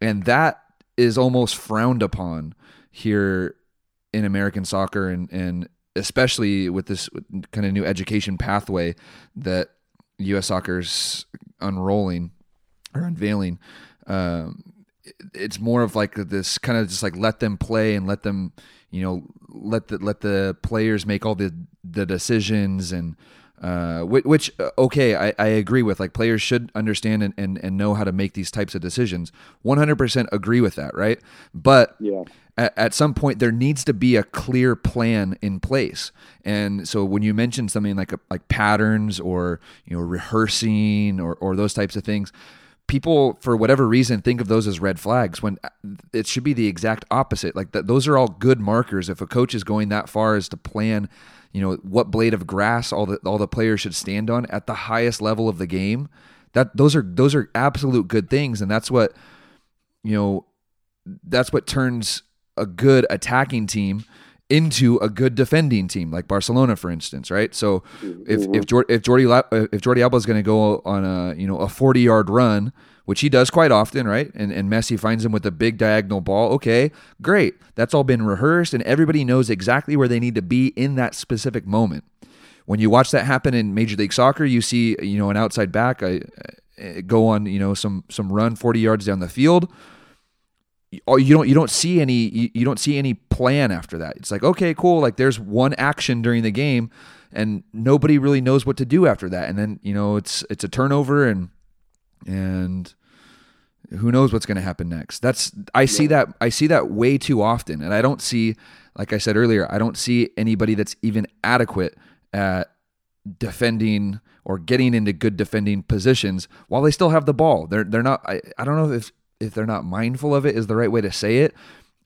Speaker 1: And that is almost frowned upon here in American soccer and and especially with this kind of new education pathway that U.S. soccer's unrolling or unveiling. Um, it's more of like this kind of just like let them play and let them, you know, let the let the players make all the the decisions and uh, which uh, okay I, I agree with like players should understand and, and, and know how to make these types of decisions 100% agree with that right but
Speaker 2: yeah
Speaker 1: at, at some point there needs to be a clear plan in place. And so when you mention something like a, like patterns or you know rehearsing or or those types of things, people for whatever reason think of those as red flags when uh, it should be the exact opposite. Like th- those are all good markers. If a coach is going that far as to plan, you know what blade of grass all the all the players should stand on at the highest level of the game, that those are those are absolute good things, and that's what you know. That's what turns a good attacking team into a good defending team, like Barcelona, for instance, right? So if mm-hmm. if Jordi, if Jordi if Jordi Alba is going to go on a you know a forty yard run, which he does quite often, right? And and Messi finds him with a big diagonal ball. Okay, great. That's all been rehearsed, and everybody knows exactly where they need to be in that specific moment. When you watch that happen in Major League Soccer, you see you know an outside back I, I go on you know some some run forty yards down the field Oh, you don't you don't see any you, you don't see any plan after that. It's like okay, cool. Like there's one action during the game, and nobody really knows what to do after that. And then you know it's it's a turnover and and who knows what's going to happen next. That's I see that I see that way too often, and I don't see like I said earlier, I don't see anybody that's even adequate at defending or getting into good defending positions while they still have the ball. They're they're not. I, I don't know if if they're not mindful of it is the right way to say it.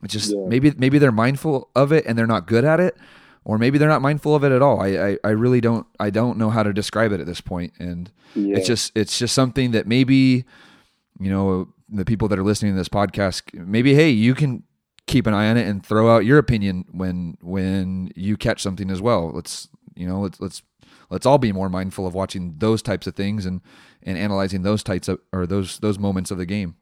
Speaker 1: It's just yeah. maybe maybe they're mindful of it and they're not good at it, or maybe they're not mindful of it at all. I I, I really don't I don't know how to describe it at this point, and yeah. it's just it's just something that maybe you know the people that are listening to this podcast maybe hey you can keep an eye on it and throw out your opinion when when you catch something as well. Let's you know let's let's let's all be more mindful of watching those types of things and and analyzing those types of or those those moments of the game.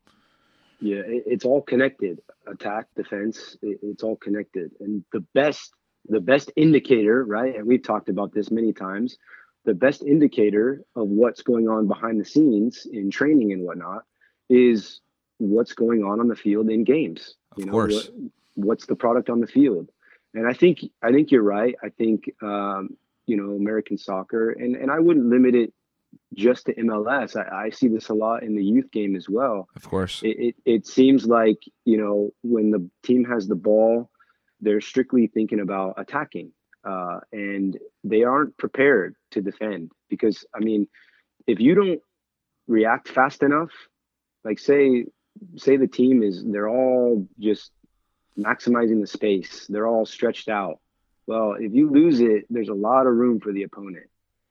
Speaker 2: Yeah, it's all connected. Attack, defense, it's all connected. And the best, the best indicator, right? And we've talked about this many times. The best indicator of what's going on behind the scenes in training and whatnot is what's going on on the field in games.
Speaker 1: Of you know, course.
Speaker 2: What, what's the product on the field? And I think I think you're right. I think um, you know American soccer, and and I wouldn't limit it just to MLS. I, I, see this a lot in the youth game as well.
Speaker 1: Of course,
Speaker 2: it, it, it seems like you know when the team has the ball, they're strictly thinking about attacking, uh, and they aren't prepared to defend. Because I mean, if you don't react fast enough, like say say the team is they're all just maximizing the space, they're all stretched out. Well, if you lose it, there's a lot of room for the opponent.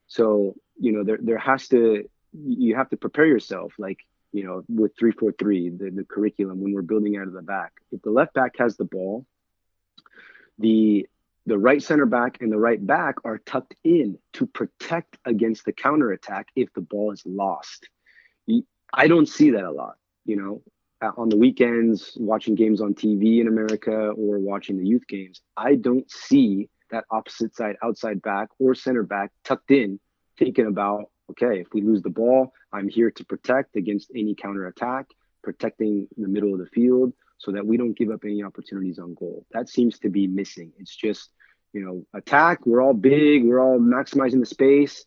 Speaker 2: So you know there there has to you have to prepare yourself like you know with 343 the, the curriculum when we're building out of the back. If the left back has the ball the the right center back and the right back are tucked in to protect against the counter attack if the ball is lost. I don't see that a lot you know on the weekends watching games on tv in america or watching the youth games. I don't see that opposite side outside back or center back tucked in thinking about okay, if we lose the ball, I'm here to protect against any counter attack, protecting the middle of the field so that we don't give up any opportunities on goal. That seems to be missing. It's just, you know, attack, we're all big, we're all maximizing the space.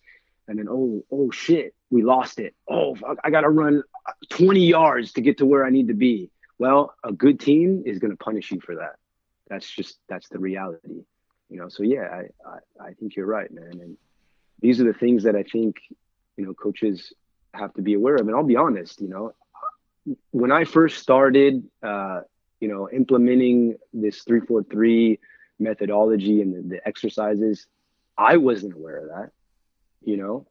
Speaker 2: And then, oh, oh shit, we lost it. Oh, I got to run 20 yards to get to where I need to be. Well, a good team is going to punish you for that. That's just, that's the reality. You know, so yeah, I, I, I think you're right, man. And these are the things that I think you know coaches have to be aware of. And I'll be honest, you know, when I first started, uh, you know, implementing this three four three methodology and the, the exercises, I wasn't aware of that. You know,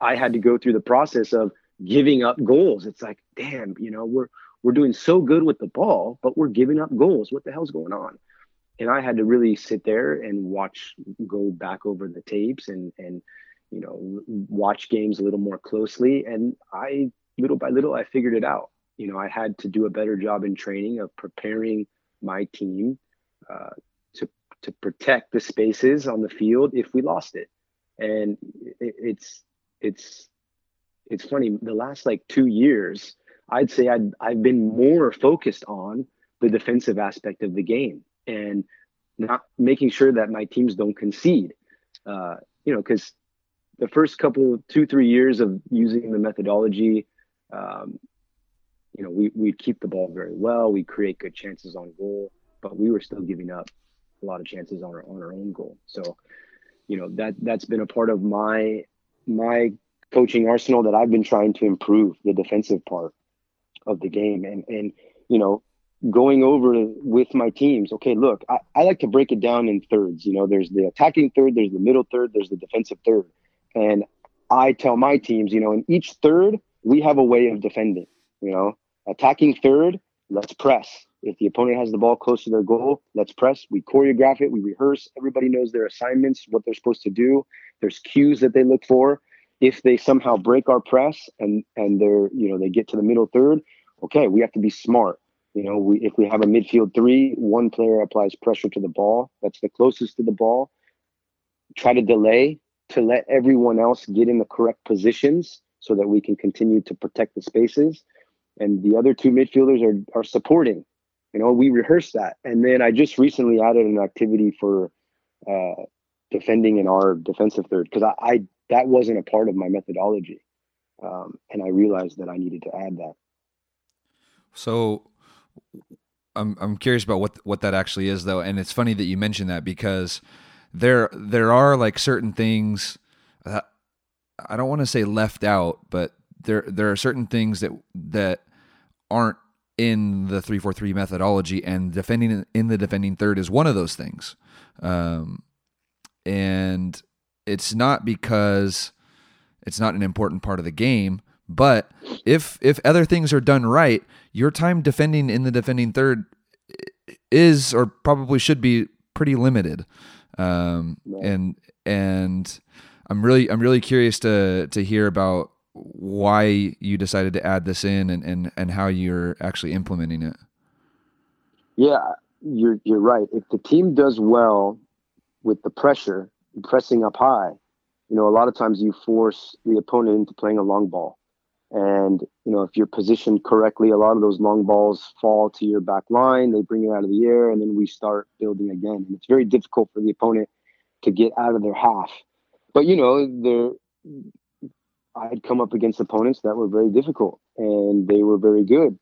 Speaker 2: I had to go through the process of giving up goals. It's like, damn, you know, we're we're doing so good with the ball, but we're giving up goals. What the hell's going on? And I had to really sit there and watch, go back over the tapes and and you know watch games a little more closely. And I little by little I figured it out. You know, I had to do a better job in training of preparing my team uh, to to protect the spaces on the field if we lost it. And it, it's it's it's funny. The last like two years, I'd say I'd, I've been more focused on the defensive aspect of the game and not making sure that my teams don't concede. Uh, you know, because the first couple, two, three years of using the methodology, um, you know, we, we'd keep the ball very well. We create good chances on goal, but we were still giving up a lot of chances on our, on our own goal. So, you know, that, that's been a part of my, my coaching arsenal that I've been trying to improve the defensive part of the game. And, and, you know, going over with my teams, okay, look, I, I like to break it down in thirds. You know, there's the attacking third, there's the middle third, there's the defensive third. And I tell my teams, you know, in each third, we have a way of defending, you know, attacking third, let's press. If the opponent has the ball close to their goal, let's press. We choreograph it, we rehearse. Everybody knows their assignments, what they're supposed to do. There's cues that they look for. If they somehow break our press and and they're, you know, they get to the middle third, okay, we have to be smart. You know, we, if we have a midfield three, one player applies pressure to the ball. That's the closest to the ball. Try to delay to let everyone else get in the correct positions so that we can continue to protect the spaces. And the other two midfielders are are supporting. You know, we rehearse that. And then I just recently added an activity for uh, defending in our defensive third because I, I, that wasn't a part of my methodology, um, and I realized that I needed to add that.
Speaker 1: So I'm I'm curious about what what that actually is though, and it's funny that you mentioned that because there there are like certain things that I don't want to say left out, but there there are certain things that that aren't in the three four three methodology, and defending in the defending third is one of those things. Um, and it's not because it's not an important part of the game, but if if other things are done right, your time defending in the defending third is or probably should be pretty limited. Um, and and I'm really I'm really curious to to hear about why you decided to add this in and and, and how you're actually implementing it.
Speaker 2: Yeah, you're you're right. If the team does well with the pressure, pressing up high, you know, a lot of times you force the opponent into playing a long ball. And, you know, if you're positioned correctly, a lot of those long balls fall to your back line. They bring it out of the air, and then we start building again. And it's very difficult for the opponent to get out of their half. But, you know, there, I'd come up against opponents that were very difficult, and they were very good.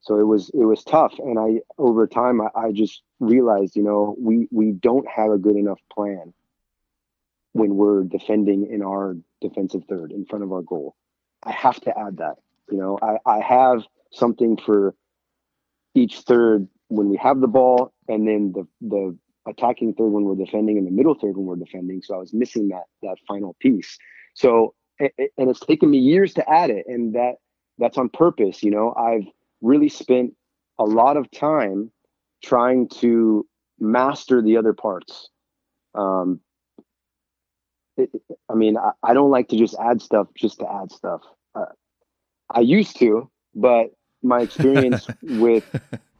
Speaker 2: So it was it was tough, and I over time I, I just realized, you know, we we don't have a good enough plan when we're defending in our defensive third in front of our goal I have to add that. You know, I, I have something for each third when we have the ball, and then the the attacking third when we're defending, and the middle third when we're defending. So I was missing that that final piece. So and it's taken me years to add it, and that that's on purpose. You know, I've really spent a lot of time trying to master the other parts. Um, it, I mean, I, I, don't like to just add stuff just to add stuff. Uh, I used to, but my experience with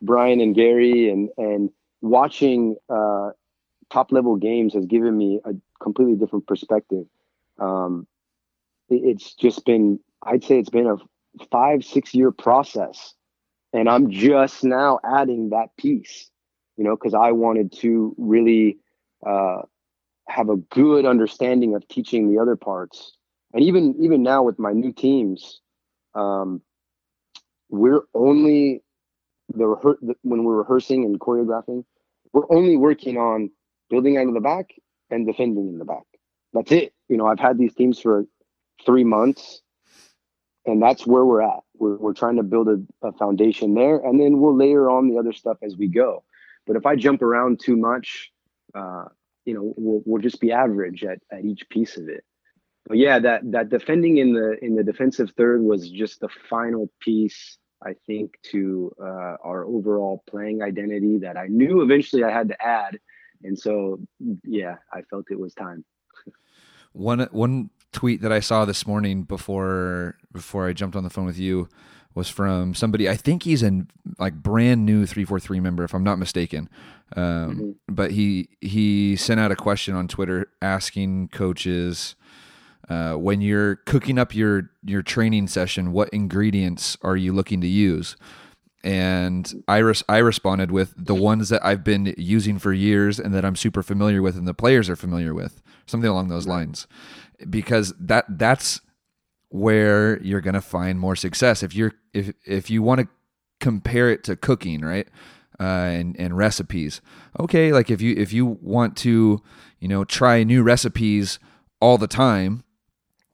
Speaker 2: Brian and Gary and and watching uh, top level games has given me a completely different perspective. Um, it, it's just been, I'd say, it's been a five six year process, and I'm just now adding that piece. You know, because I wanted to really uh, have a good understanding of teaching the other parts and even even now with my new teams um, we're only the, the when we're rehearsing and choreographing we're only working on building out of the back and defending in the back that's it you know i've had these teams for three months and that's where we're at. We're, we're trying to build a, a foundation there, and then we'll layer on the other stuff as we go. But if I jump around too much, uh, you know, we'll, we'll just be average at, at each piece of it. But yeah, that that defending in the in the defensive third was just the final piece, I think, to uh, our overall playing identity that I knew eventually I had to add, and so yeah, I felt it was time.
Speaker 1: one one tweet that I saw this morning before before I jumped on the phone with you was from somebody. I think he's a like brand new three four three member, if I'm not mistaken. Um, mm-hmm. But he he sent out a question on Twitter asking coaches uh, when you're cooking up your your training session, what ingredients are you looking to use? And I res- I responded with the ones that I've been using for years and that I'm super familiar with, and the players are familiar with, something along those lines, because that that's where you're going to find more success. If you're if if you want to compare it to cooking right uh, and and recipes okay like if you if you want to you know try new recipes all the time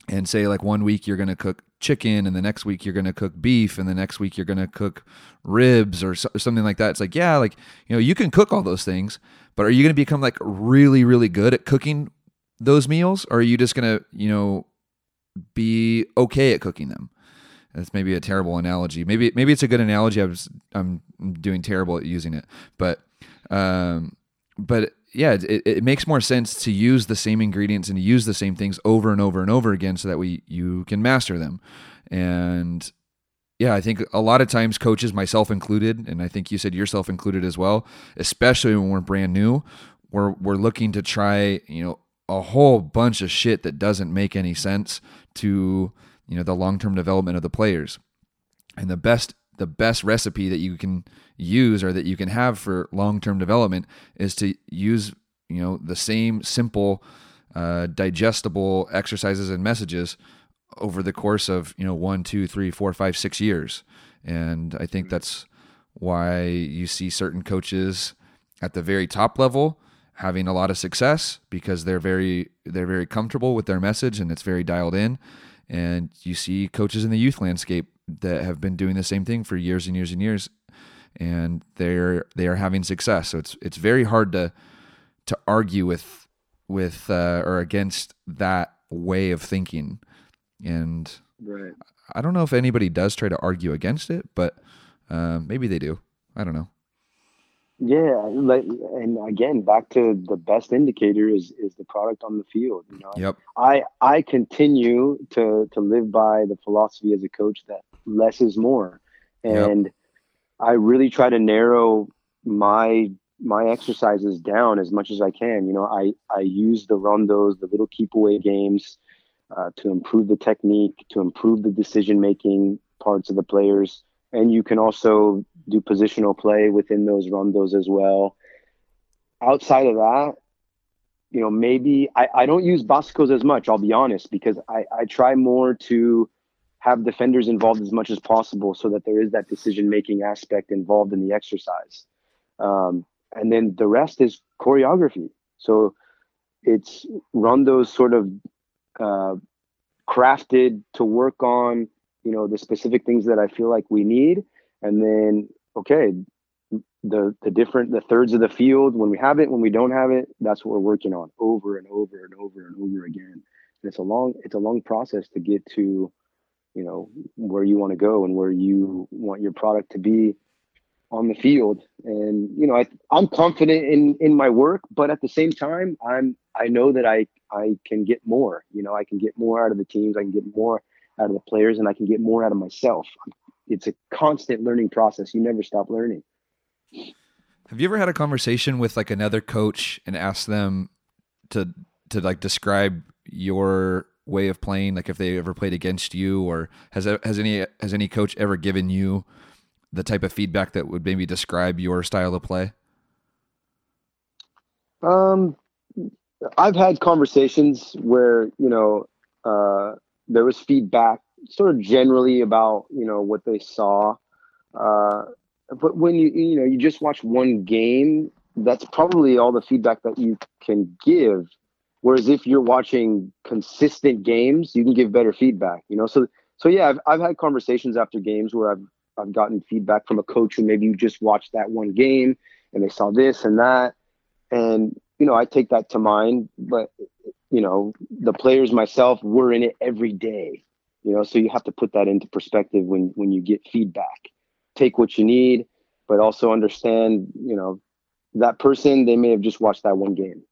Speaker 1: and say like one week you're going to cook chicken and the next week you're going to cook beef and the next week you're going to cook ribs or, so, or something like that it's like yeah like you know you can cook all those things but are you going to become like really really good at cooking those meals? Or are you just going to you know be okay at cooking them. That's maybe a terrible analogy. Maybe maybe it's a good analogy. I was I'm doing terrible at using it, but um, but yeah, it, it makes more sense to use the same ingredients and to use the same things over and over and over again, so that we you can master them. And yeah, I think a lot of times coaches, myself included, and I think you said yourself included as well, especially when we're brand new, we're we're looking to try you know a whole bunch of shit that doesn't make any sense to you know the long-term development of the players. And the best the best recipe that you can use or that you can have for long-term development is to use you know the same simple uh, digestible exercises and messages over the course of you know one two three four five six years. And i think that's why you see certain coaches at the very top level having a lot of success because they're very they're very comfortable with their message and it's very dialed in. And you see coaches in the youth landscape that have been doing the same thing for years and years and years and they're they are having success. So it's it's very hard to to argue with with uh, or against that way of thinking. And
Speaker 2: right.
Speaker 1: I don't know if anybody does try to argue against it but uh, maybe they do. I don't know
Speaker 2: yeah, like, and again, back to the best indicator is is the product on the field. You know,
Speaker 1: yep.
Speaker 2: I I continue to to live by the philosophy as a coach that less is more, and yep. I really try to narrow my my exercises down as much as I can. You know, I I use the rondos, the little keep away games, uh, to improve the technique, to improve the decision making parts of the players and you can also do positional play within those rondos as well. Outside of that, you know, maybe I, I don't use básicos as much, I'll be honest, because I, I try more to have defenders involved as much as possible so that there is that decision making aspect involved in the exercise. Um, and then the rest is choreography. So it's rondos sort of uh, crafted to work on you know the specific things that I feel like we need, and then okay, the the different the thirds of the field when we have it, when we don't have it, that's what we're working on over and over and over and over again. And it's a long it's a long process to get to, you know, where you want to go and where you want your product to be on the field. And you know, I I'm confident in in my work, but at the same time, I'm I know that I I can get more. You know, I can get more out of the teams. I can get more out of the players and I can get more out of myself. It's a constant learning process. You never stop learning.
Speaker 1: Have you ever had a conversation with like another coach and asked them to to like describe your way of playing like if they ever played against you or has has any has any coach ever given you the type of feedback that would maybe describe your style of play?
Speaker 2: Um I've had conversations where, you know, uh there was feedback sort of generally about you know what they saw. Uh, but when you you know you just watch one game that's probably all the feedback that you can give. Whereas if you're watching consistent games you can give better feedback you know? So so yeah, I've, I've had conversations after games where I've I've gotten feedback from a coach who maybe you just watched that one game and they saw this and that, and you know I take that to mind. But you know the players myself were in it every day, you know, so you have to put that into perspective when when you get feedback. Take what you need, but also understand, you know, that person they may have just watched that one game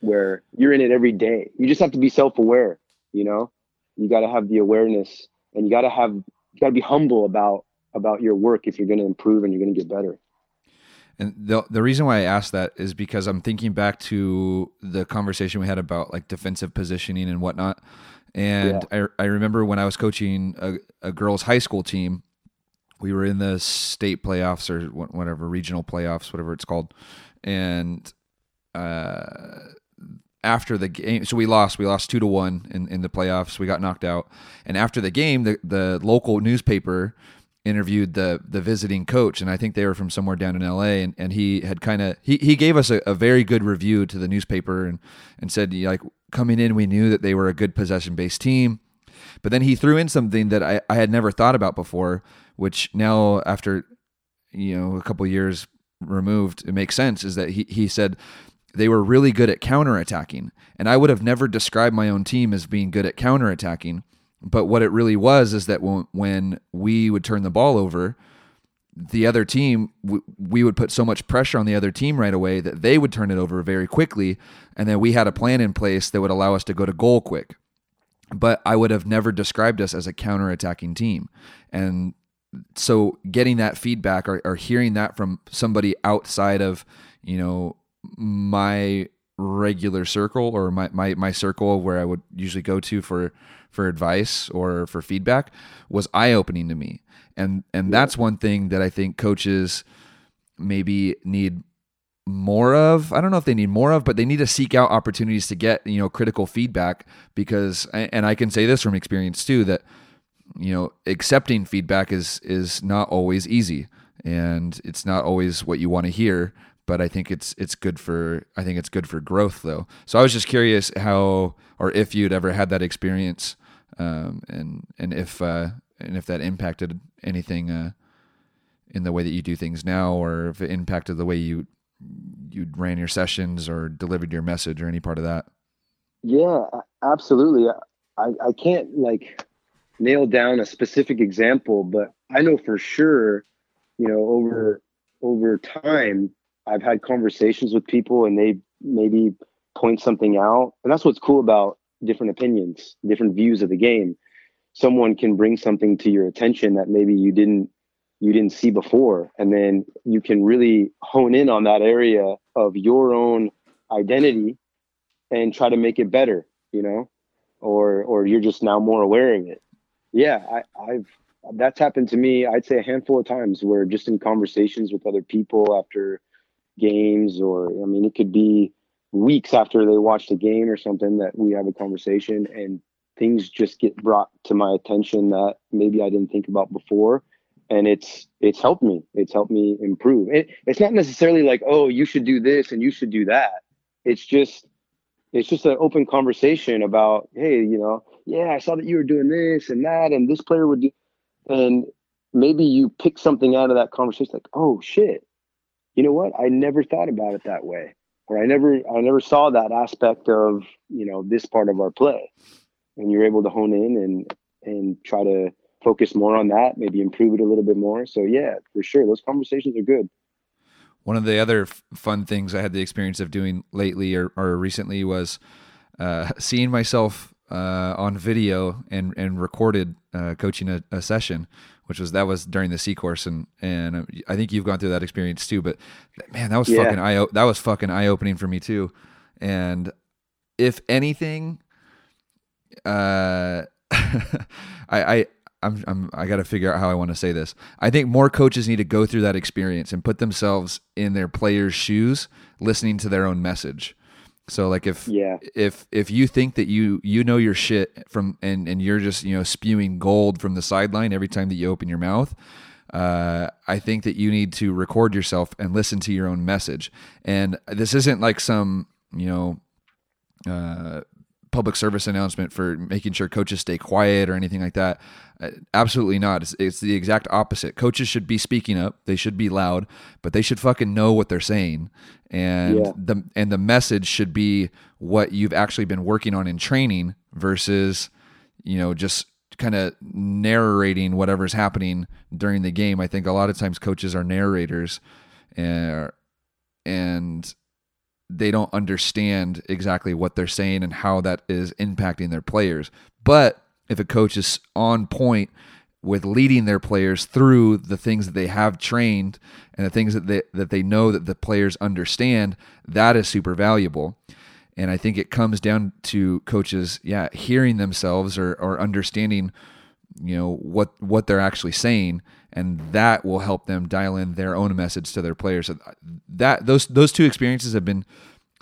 Speaker 2: where you're in it every day. You just have to be self-aware, you know. You got to have the awareness and you got to have you got to be humble about about your work if you're going to improve and you're going to get better.
Speaker 1: And the the reason why I asked that is because I'm thinking back to the conversation we had about like defensive positioning and whatnot. And yeah. I I remember when I was coaching a, a girls high school team, we were in the state playoffs or whatever regional playoffs, whatever it's called, and uh, after the game, so we lost. We lost two to one in, in the playoffs. We got knocked out. And after the game, the, the local newspaper interviewed the the visiting coach, and I think they were from somewhere down in L.A. And, and he had kind of he, he gave us a, a, very good review to the newspaper and and said like coming in, we knew that they were a good possession based team. But then he threw in something that I, I had never thought about before, which now after you know a couple years removed, it makes sense. Is that he he said they were really good at counterattacking. And I would have never described my own team as being good at counterattacking. But what it really was is that when we would turn the ball over, the other team, we would put so much pressure on the other team right away that they would turn it over very quickly. And then we had a plan in place that would allow us to go to goal quick. But I would have never described us as a counter-attacking team. And so getting that feedback or, or hearing that from somebody outside of, you know, my regular circle or my, my, my circle where I would usually go to for for advice or for feedback was eye opening to me. And and that's one thing that I think coaches maybe need more of. I don't know if they need more of, but they need to seek out opportunities to get, you know, critical feedback because and I can say this from experience too that you know, accepting feedback is is not always easy and it's not always what you want to hear but I think it's it's good for I think it's good for growth though. So I was just curious how or if you'd ever had that experience, um, and and if uh, and if that impacted anything uh, in the way that you do things now, or if it impacted the way you you ran your sessions or delivered your message or any part of that.
Speaker 2: Yeah, absolutely. I I can't like nail down a specific example, but I know for sure, you know, over over time I've had conversations with people and they maybe point something out. And that's what's cool about different opinions, different views of the game. Someone can bring something to your attention that maybe you didn't you didn't see before and then you can really hone in on that area of your own identity and try to make it better, you know? Or or you're just now more aware of it. Yeah, I, I've that's happened to me i'd say a handful of times where just in conversations with other people after games or I mean it could be weeks after they watched a game or something that we have a conversation and things just get brought to my attention that maybe I didn't think about before and it's it's helped me it's helped me improve it, it's not necessarily like oh you should do this and you should do that it's just it's just an open conversation about hey you know yeah i saw that you were doing this and that and this player would do and maybe you pick something out of that conversation like oh shit you know what? I never thought about it that way. Or I never I never saw that aspect of, you know, this part of our play. And you're able to hone in and and try to focus more on that, maybe improve it a little bit more. So yeah, for sure, those conversations are good.
Speaker 1: One of the other f- fun things I had the experience of doing lately or, or recently was uh, seeing myself uh, on video and and recorded uh, coaching a, a, session, which was that was during the C course, and and I think you've gone through that experience too. But man, that was yeah. fucking eye that was fucking eye opening for me too. And if anything, uh, I I. I'm, I'm I got to figure out how I want to say this. I think more coaches need to go through that experience and put themselves in their players' shoes, listening to their own message. So like if
Speaker 2: yeah.
Speaker 1: if if you think that you you know your shit from and and you're just you know spewing gold from the sideline every time that you open your mouth, uh, I think that you need to record yourself and listen to your own message. And this isn't like some you know uh, public service announcement for making sure coaches stay quiet or anything like that. Uh, absolutely not. It's, it's the exact opposite. Coaches should be speaking up. They should be loud, but they should fucking know what they're saying. And yeah. the and the message should be what you've actually been working on in training versus, you know, just kind of narrating whatever's happening during the game. I think a lot of times coaches are narrators, and uh, and they don't understand exactly what they're saying and how that is impacting their players. But if a coach is on point with leading their players through the things that they have trained and the things that they that they know that the players understand, that is super valuable. And I think it comes down to coaches, yeah, hearing themselves or, or understanding, you know, what what they're actually saying, and that will help them dial in their own message to their players. So that those those two experiences have been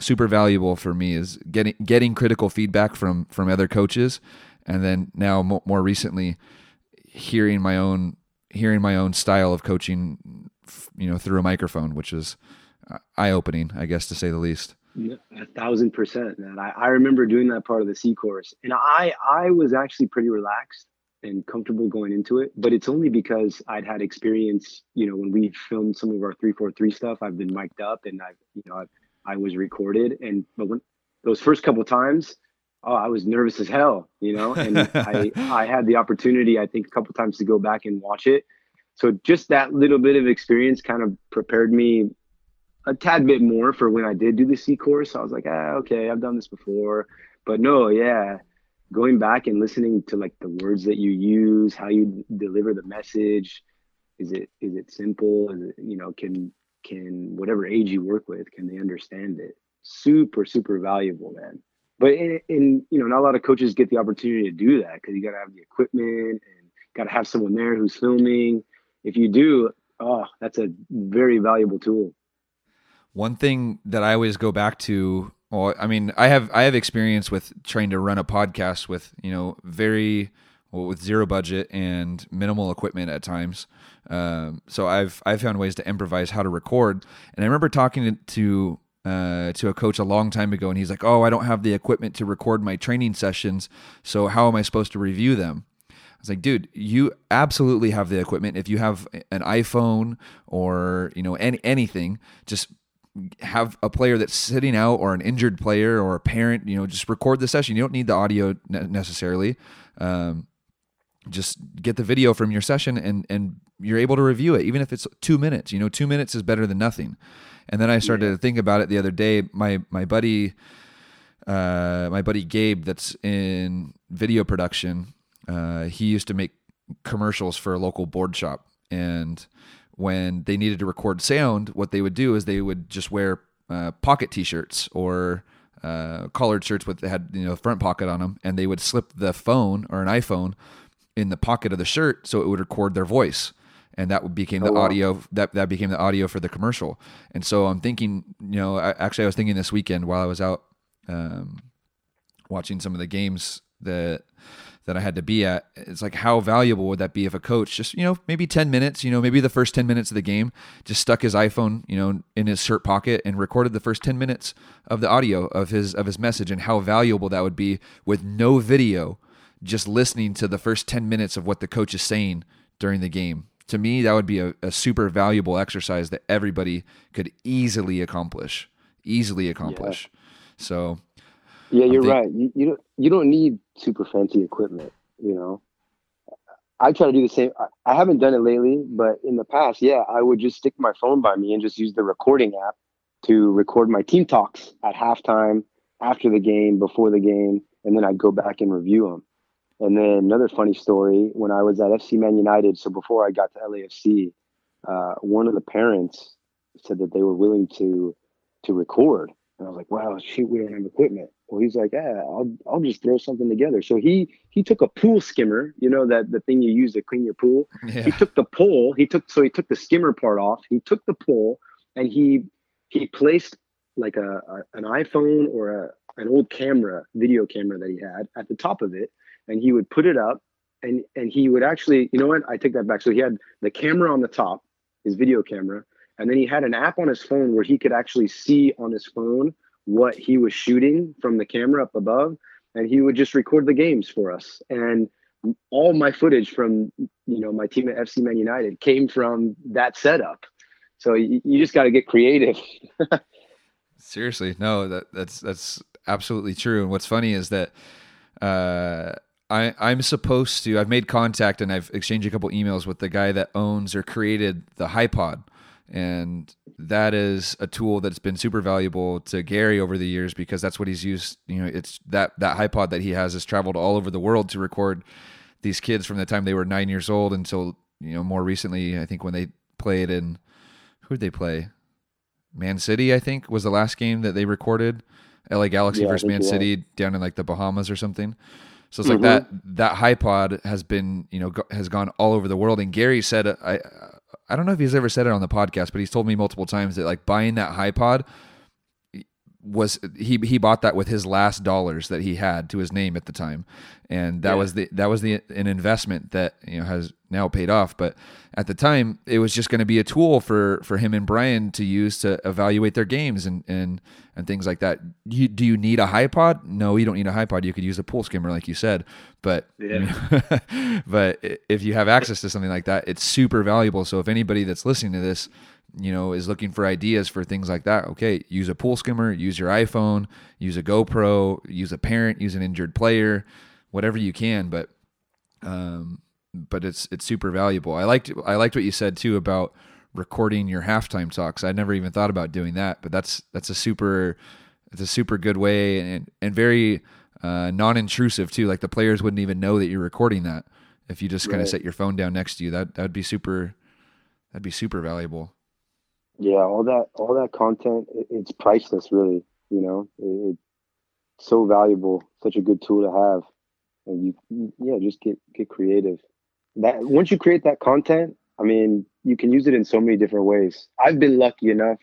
Speaker 1: super valuable for me is getting getting critical feedback from from other coaches, and then now more recently hearing my own hearing my own style of coaching, you know, through a microphone, which is uh, eye opening, I guess to say the least.
Speaker 2: A thousand percent, man. I, I remember doing that part of the C course, and I I was actually pretty relaxed and comfortable going into it. But it's only because I'd had experience. You know, when we filmed some of our three four three stuff, I've been mic'd up, and I've, you know I, I was recorded. And but when those first couple times, oh, I was nervous as hell. You know, and I I had the opportunity, I think, a couple times to go back and watch it. So just that little bit of experience kind of prepared me a tad bit more for when I did do the C course. I was like, ah, okay, I've done this before. But no, yeah, going back and listening to like the words that you use, how you deliver the message. Is it is it simple? Is it, you know, can can whatever age you work with, can they understand it? Super, super valuable, man. But in, in you know, not a lot of coaches get the opportunity to do that because you got to have the equipment and got to have someone there who's filming. If you do, oh, that's a very valuable tool.
Speaker 1: One thing that I always go back to, well, I mean, I have I have experience with trying to run a podcast with you know very well, with zero budget and minimal equipment at times. Um, so I've I've found ways to improvise how to record. And I remember talking to uh, to a coach a long time ago, and he's like, "Oh, I don't have the equipment to record my training sessions. So how am I supposed to review them?" I was like, dude, you absolutely have the equipment. If you have an iPhone or you know any anything, just have a player that's sitting out or an injured player or a parent, you know, just record the session. You don't need the audio necessarily. Um, just get the video from your session and and you're able to review it, even if it's two minutes. You know, two minutes is better than nothing. And then I started yeah. to think about it the other day. My my buddy, uh, my buddy Gabe, that's in video production. Uh, he used to make commercials for a local board shop, and when they needed to record sound, what they would do is they would just wear uh, pocket T-shirts or uh, collared shirts with had you know front pocket on them, and they would slip the phone or an iPhone in the pocket of the shirt so it would record their voice, and that would became the oh, wow. audio that that became the audio for the commercial. And so I'm thinking, you know, I, actually I was thinking this weekend while I was out um, watching some of the games that that I had to be at. It's like how valuable would that be if a coach just, you know, maybe 10 minutes, you know, maybe the first 10 minutes of the game, just stuck his iPhone, you know, in his shirt pocket and recorded the first 10 minutes of the audio of his of his message and how valuable that would be with no video, just listening to the first 10 minutes of what the coach is saying during the game. To me, that would be a, a super valuable exercise that everybody could easily accomplish. Easily accomplish. Yeah. So
Speaker 2: yeah, you're right. You, you don't you don't need super fancy equipment. You know, I try to do the same. I, haven't done it lately, but in the past, yeah, I would just stick my phone by me and just use the recording app to record my team talks at halftime, after the game, before the game, and then I'd go back and review them. And then another funny story when I was at FC Man United, so before I got to LAFC, uh, one of the parents said that they were willing to to record, and I was like, "Wow, shoot, we don't have equipment." Well, he's like, yeah, I'll I'll just throw something together. So he he took a pool skimmer, you know that the thing you use to clean your pool. Yeah. He took the pole. He took so he took the skimmer part off. He took the pole and he he placed like a, a an iPhone or a an old camera, video camera that he had at the top of it, and he would put it up, and and he would actually, you know what? I take that back. So he had the camera on the top, his video camera, and then he had an app on his phone where he could actually see on his phone what he was shooting from the camera up above. and he would just record the games for us. And all my footage from you know my team at FC Man United came from that setup. So you, you just got to get creative.
Speaker 1: Seriously, no, that that's that's absolutely true. And what's funny is that uh, I I'm supposed to. I've made contact and I've exchanged a couple emails with the guy that owns or created the HiPod, and that is a tool that's been super valuable to Gary over the years because that's what he's used. You know, it's that that HiPod that he has has traveled all over the world to record these kids from the time they were nine years old until you know more recently. I think when they played in who did they play? Man City, I think, was the last game that they recorded. LA Galaxy yeah, versus Man City down in like the Bahamas or something. So it's mm-hmm. like that that HiPod has been, you know, go, has gone all over the world. And Gary said, I I don't know if he's ever said it on the podcast, but he's told me multiple times that like buying that HiPod was he he bought that with his last dollars that he had to his name at the time. And that yeah. was the that was the an investment that you know has now paid off. But at the time it was just going to be a tool for for him and Brian to use to evaluate their games and and and things like that. You, do you need a HiPod no you don't need a HiPod you could use a pool skimmer like you said. But yeah. but if you have access to something like that it's super valuable. So if anybody that's listening to this you know, is looking for ideas for things like that, okay, use a pool skimmer, use your iPhone, use a GoPro, use a parent, use an injured player, whatever you can. But, um, but it's it's super valuable. I liked I liked what you said too about recording your halftime talks. I never even thought about doing that, but that's that's a super it's a super good way and and very uh, non-intrusive too. Like the players wouldn't even know that you're recording that if you just kind of set your phone down next to you. That that'd be super that'd be super valuable
Speaker 2: yeah all that all that content it's priceless really you know? It, it's so valuable such a good tool to have. And you, you yeah just get get creative. That once you create that content i mean you can use it in so many different ways. I've been lucky enough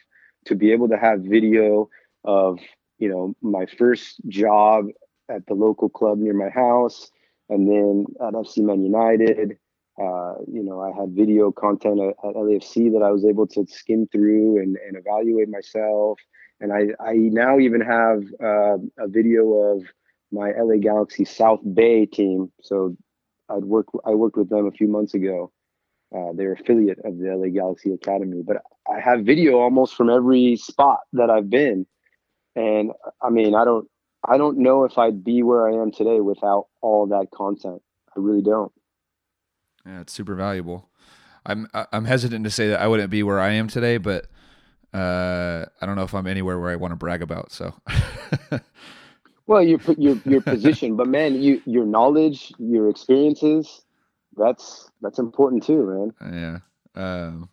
Speaker 2: to be able to have video of you know my first job at the local club near my house. And then uh, at fc man united uh, you know, I had video content at, at, LAFC that I was able to skim through and, and evaluate myself. And I, I now even have uh, a video of my LA Galaxy South Bay team. So I'd work, I worked with them a few months ago. Uh, they're affiliate of the LA Galaxy Academy, but I have video almost from every spot that I've been. And I mean, I don't, I don't know if I'd be where I am today without all that content. I really don't.
Speaker 1: Yeah, it's super valuable. I'm I'm hesitant to say that I wouldn't be where I am today, but uh, I don't know if I'm anywhere where I want to brag about. So.
Speaker 2: well, your your your position, but man, you your knowledge, your experiences, that's that's important too,
Speaker 1: man. Yeah. Um,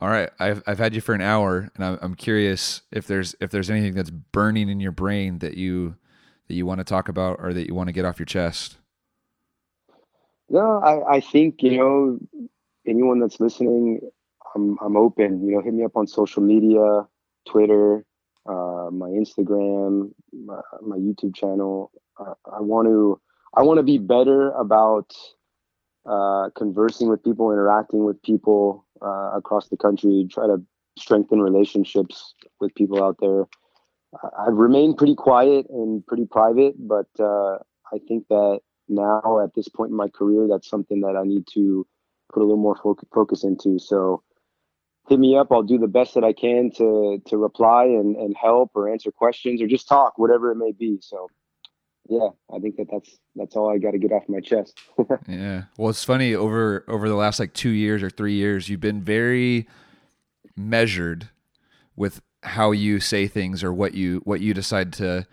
Speaker 1: all right, I've I've had you for an hour, and I'm I'm curious if there's if there's anything that's burning in your brain that you that you want to talk about or that you want to get off your chest.
Speaker 2: No, I, I think, you know, anyone that's listening, I'm, I'm open. You know, hit me up on social media, Twitter, uh, my Instagram, my, my YouTube channel. I want to I want to be better about uh, conversing with people, interacting with people uh, across the country. Try to strengthen relationships with people out there. I've remained pretty quiet and pretty private, but uh, I think that now at this point in my career, that's something that I need to put a little more focus into. So hit me up. I'll do the best that I can to to reply and, and help or answer questions or just talk, whatever it may be. So yeah, I think that that's that's all I got to get off my chest.
Speaker 1: yeah. Well, it's funny over over the last like 2 years or 3 years, you've been very measured with how you say things or what you what you decide to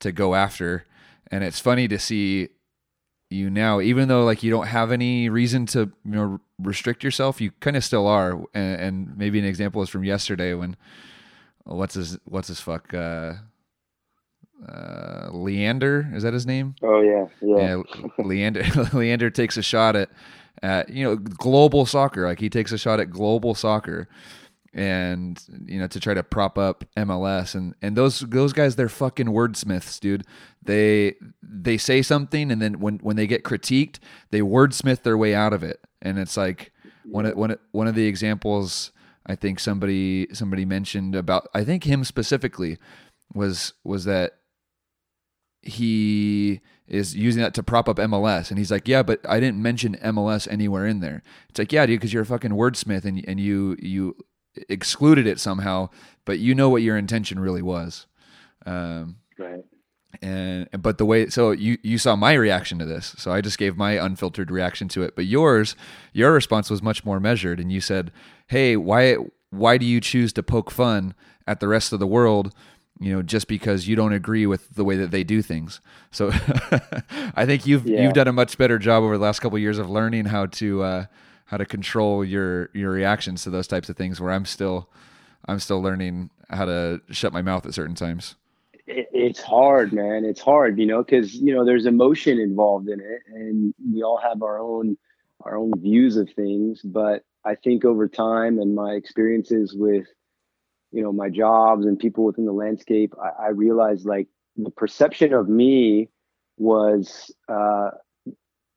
Speaker 1: to go after. And it's funny to see you now, even though like you don't have any reason to you know restrict yourself, you kind of still are. And, and, maybe an example is from yesterday when what's his what's his fuck uh, uh, Leander is that his name?
Speaker 2: Oh yeah, yeah.
Speaker 1: yeah Leander Leander takes a shot at at you know global soccer. Like he takes a shot at global soccer and you know to try to prop up MLS and and those those guys they're fucking wordsmiths, dude. They they say something and then when when they get critiqued, they wordsmith their way out of it. And it's like one of one of, one of the examples I think somebody somebody mentioned about I think him specifically was was that he is using that to prop up MLS. And he's like, yeah, but I didn't mention MLS anywhere in there. It's like, yeah, dude, because you're a fucking wordsmith and, and you, you excluded it somehow, but you know what your intention really was. Um,
Speaker 2: right.
Speaker 1: And, but the way, so you, you saw my reaction to this. So I just gave my unfiltered reaction to it, but yours, your response was much more measured. And you said, Hey, why, why do you choose to poke fun at the rest of the world you know just because you don't agree with the way that they do things so i think you've yeah. you've done a much better job over the last couple of years of learning how to uh, how to control your your reactions to those types of things where i'm still i'm still learning how to shut my mouth at certain times.
Speaker 2: It's hard man. It's hard you know because you know there's emotion involved in it and we all have our own our own views of things. But i think over time and my experiences with you know my jobs and people within the landscape i, I realized like the perception of me was uh,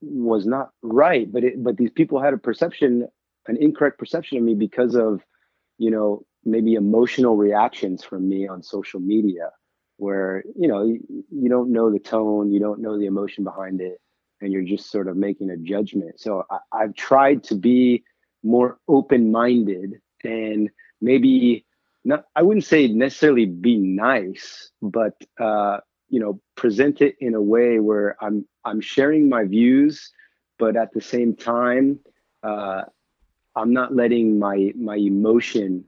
Speaker 2: was not right but it but these people had a perception an incorrect perception of me because of you know maybe emotional reactions from me on social media where you know you, you don't know the tone you don't know the emotion behind it and you're just sort of making a judgment. So I, i've tried to be more open-minded and maybe not I wouldn't say necessarily be nice, but uh, you know, present it in a way where I'm I'm sharing my views, but at the same time, uh, I'm not letting my my emotion,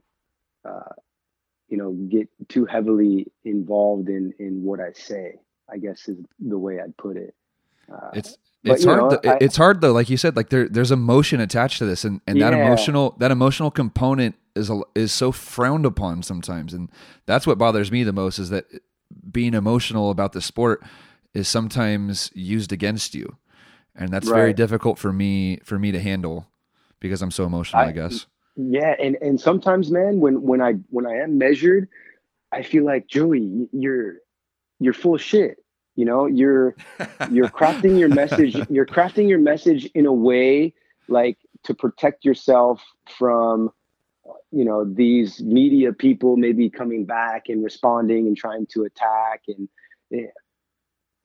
Speaker 2: uh, you know, get too heavily involved in in what I say. I guess is the way I'd put it.
Speaker 1: Uh, it's it's hard. Know, I, it's hard though, like you said, like there there's emotion attached to this, and and yeah. that emotional that emotional component is a, is so frowned upon sometimes, and that's what bothers me the most is that being emotional about the sport is sometimes used against you, and that's right. very difficult for me for me to handle because I'm so emotional. I, I guess.
Speaker 2: Yeah, and and sometimes, man, when when I when I am measured, I feel like Joey, you're you're full of shit. You know, you're you're crafting your message. You're crafting your message in a way like to protect yourself from you know these media people maybe coming back and responding and trying to attack and eh,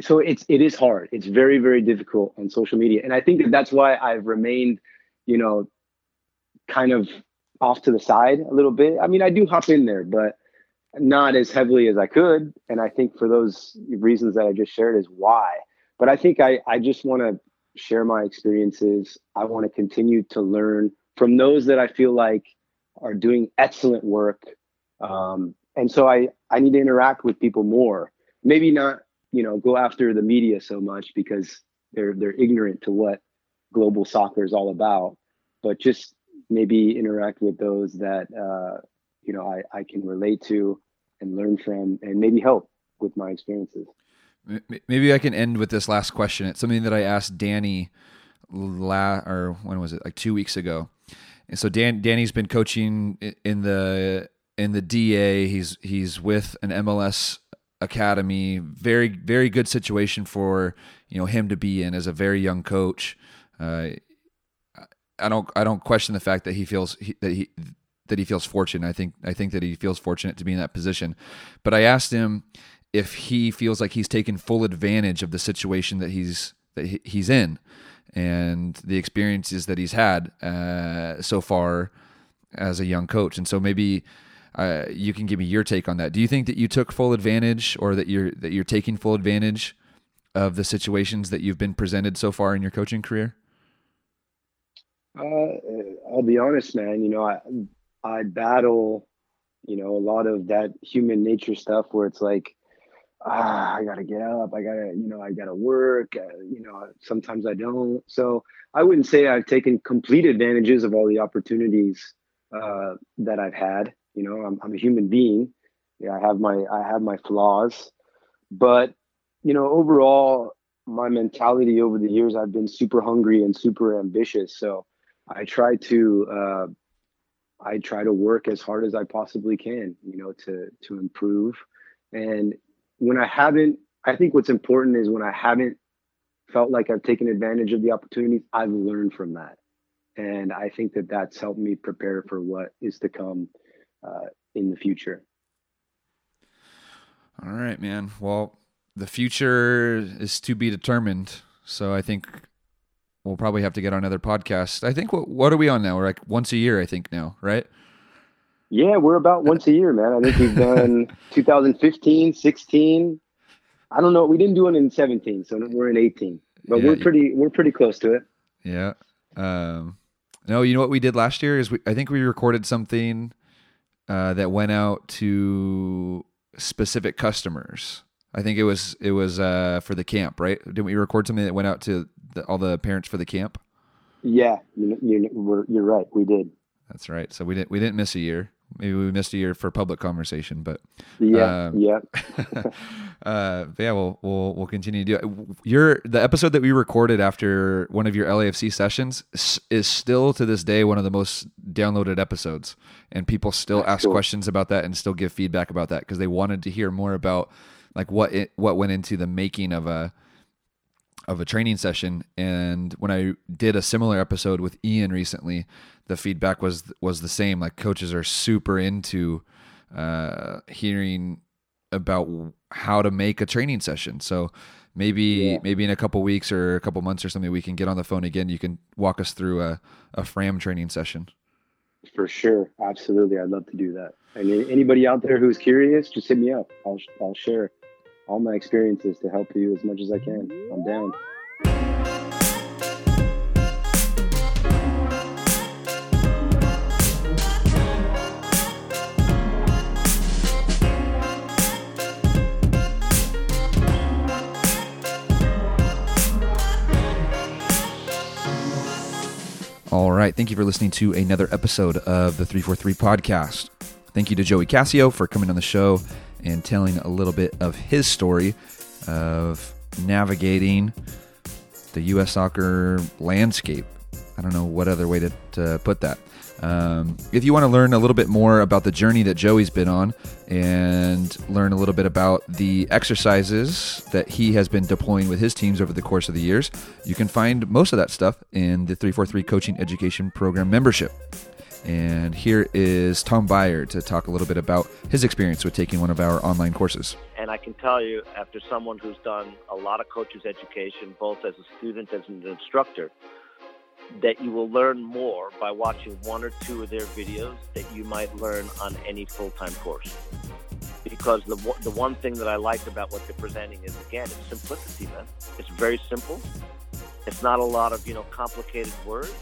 Speaker 2: so it's it is hard. It's very very difficult on social media. And i think that that's why i've remained you know kind of off to the side a little bit. I mean i do hop in there but not as heavily as i could. And i think for those reasons that i just shared is why. But i think i i just want to share my experiences. I want to continue to learn from those that i feel like are doing excellent work. Um, and so I, I need to interact with people more. Maybe not, you know, go after the media so much because they're they're ignorant to what global soccer is all about, but just maybe interact with those that uh, you know I, I can relate to and learn from and maybe help with my experiences.
Speaker 1: Maybe I can end with this last question. It's something that I asked Danny la or when was it? Like two weeks ago. And so Dan Danny's been coaching in the in the DA. He's he's with an MLS academy. Very very good situation for you know him to be in as a very young coach. Uh, I don't I don't question the fact that he feels he, that he that he feels fortunate. I think I think that he feels fortunate to be in that position. But I asked him if he feels like he's taken full advantage of the situation that he's that he's in and the experiences that he's had uh, so far as a young coach. And so maybe uh, you can give me your take on that. Do you think that you took full advantage, or that you're that you're taking full advantage of the situations that you've been presented so far in your coaching career?
Speaker 2: Uh, I'll be honest, man. You know, I I battle, you know, a lot of that human nature stuff where it's like ah, I gotta get up. I gotta, you know, I gotta work. Uh, you know, sometimes I don't. So I wouldn't say I've taken complete advantages of all the opportunities uh, that I've had. You know, I'm, I'm a human being. Yeah, I have my I have my flaws, but you know, overall, my mentality over the years, I've been super hungry and super ambitious. So I try to uh, I try to work as hard as I possibly can. You know, to to improve. And when I haven't, I think what's important is when I haven't felt like I've taken advantage of the opportunities, I've learned from that. And I think that that's helped me prepare for what is to come uh, in the future.
Speaker 1: All right, man. Well, the future is to be determined. So I think we'll probably have to get on another podcast. I think what what are we on now? We're like once a year, I think now, right?
Speaker 2: Yeah, we're about once a year, man. I think we've done 2015, 16. I don't know. We didn't do it in 17, so we're in 18. But
Speaker 1: Yeah,
Speaker 2: we're pretty we're pretty close to it.
Speaker 1: Yeah. Um, no, you know what we did last year is we I think we recorded something uh, that went out to specific customers. I think it was it was uh, for the camp, right? Didn't we record something that went out to the, all the parents for the camp?
Speaker 2: Yeah, you you we're, you're right. We did.
Speaker 1: That's right. So we didn't we didn't miss a year. Maybe we missed a year for public conversation, but
Speaker 2: Yeah,
Speaker 1: Um,
Speaker 2: yeah.
Speaker 1: uh, but yeah, we'll we'll we'll continue to do it. Your the episode that we recorded after one of your LAFC sessions is still to this day one of the most downloaded episodes, and people still
Speaker 2: That's
Speaker 1: ask
Speaker 2: cool.
Speaker 1: questions about that and still give feedback about that because they wanted to hear more about like what it what went into the making of a of a training session. And when I did a similar episode with Ian recently, the feedback was was the same. Like coaches are super into uh, hearing about how to make a training session. So maybe
Speaker 2: Yeah.
Speaker 1: maybe in a couple weeks or a couple months or something, we can get on the phone again. You can walk us through a a Fram training session.
Speaker 2: For sure, absolutely. I'd love to do that. And anybody out there who's curious, just hit me up. I'll I'll share all my experiences to help you as much as I can. I'm down.
Speaker 1: All right. Thank you for listening to another episode of the 343 podcast. Thank you to Joey Cassio for coming on the show and telling a little bit of his story of navigating the U.S. soccer landscape. I don't know what other way to, to put that. Um, if you want to learn a little bit more about the journey that Joey's been on and learn a little bit about the exercises that he has been deploying with his teams over the course of the years, you can find most of that stuff in the 343 Coaching Education Program membership. And here is Tom Byer to talk a little bit about his experience with taking one of our online courses.
Speaker 3: And I can tell you, after someone who's done a lot of coaches education, both as a student as an instructor, that you will learn more by watching one or two of their videos that you might learn on any full-time course. Because the the one thing that I like about what they're presenting is again, it's simplicity, man. It's very simple. It's not a lot of you know complicated words.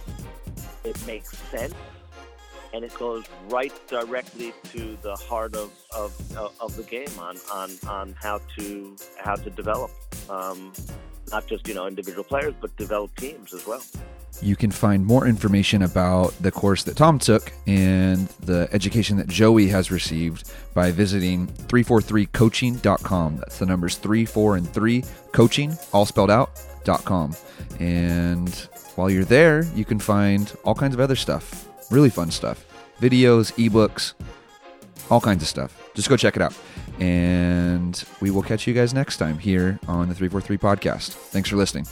Speaker 3: It makes sense and it goes right directly to the heart of, of, of the game on, on, on how to how to develop um, not just you know individual players but develop teams as well.
Speaker 1: You can find more information about the course that Tom took and the education that Joey has received by visiting 343coaching.com. That's the numbers 3, 4, and 3 coaching, all spelled out, dot com. And while you're there, you can find all kinds of other stuff, really fun stuff videos, ebooks, all kinds of stuff. Just go check it out. And we will catch you guys next time here on the 343 podcast. Thanks for listening.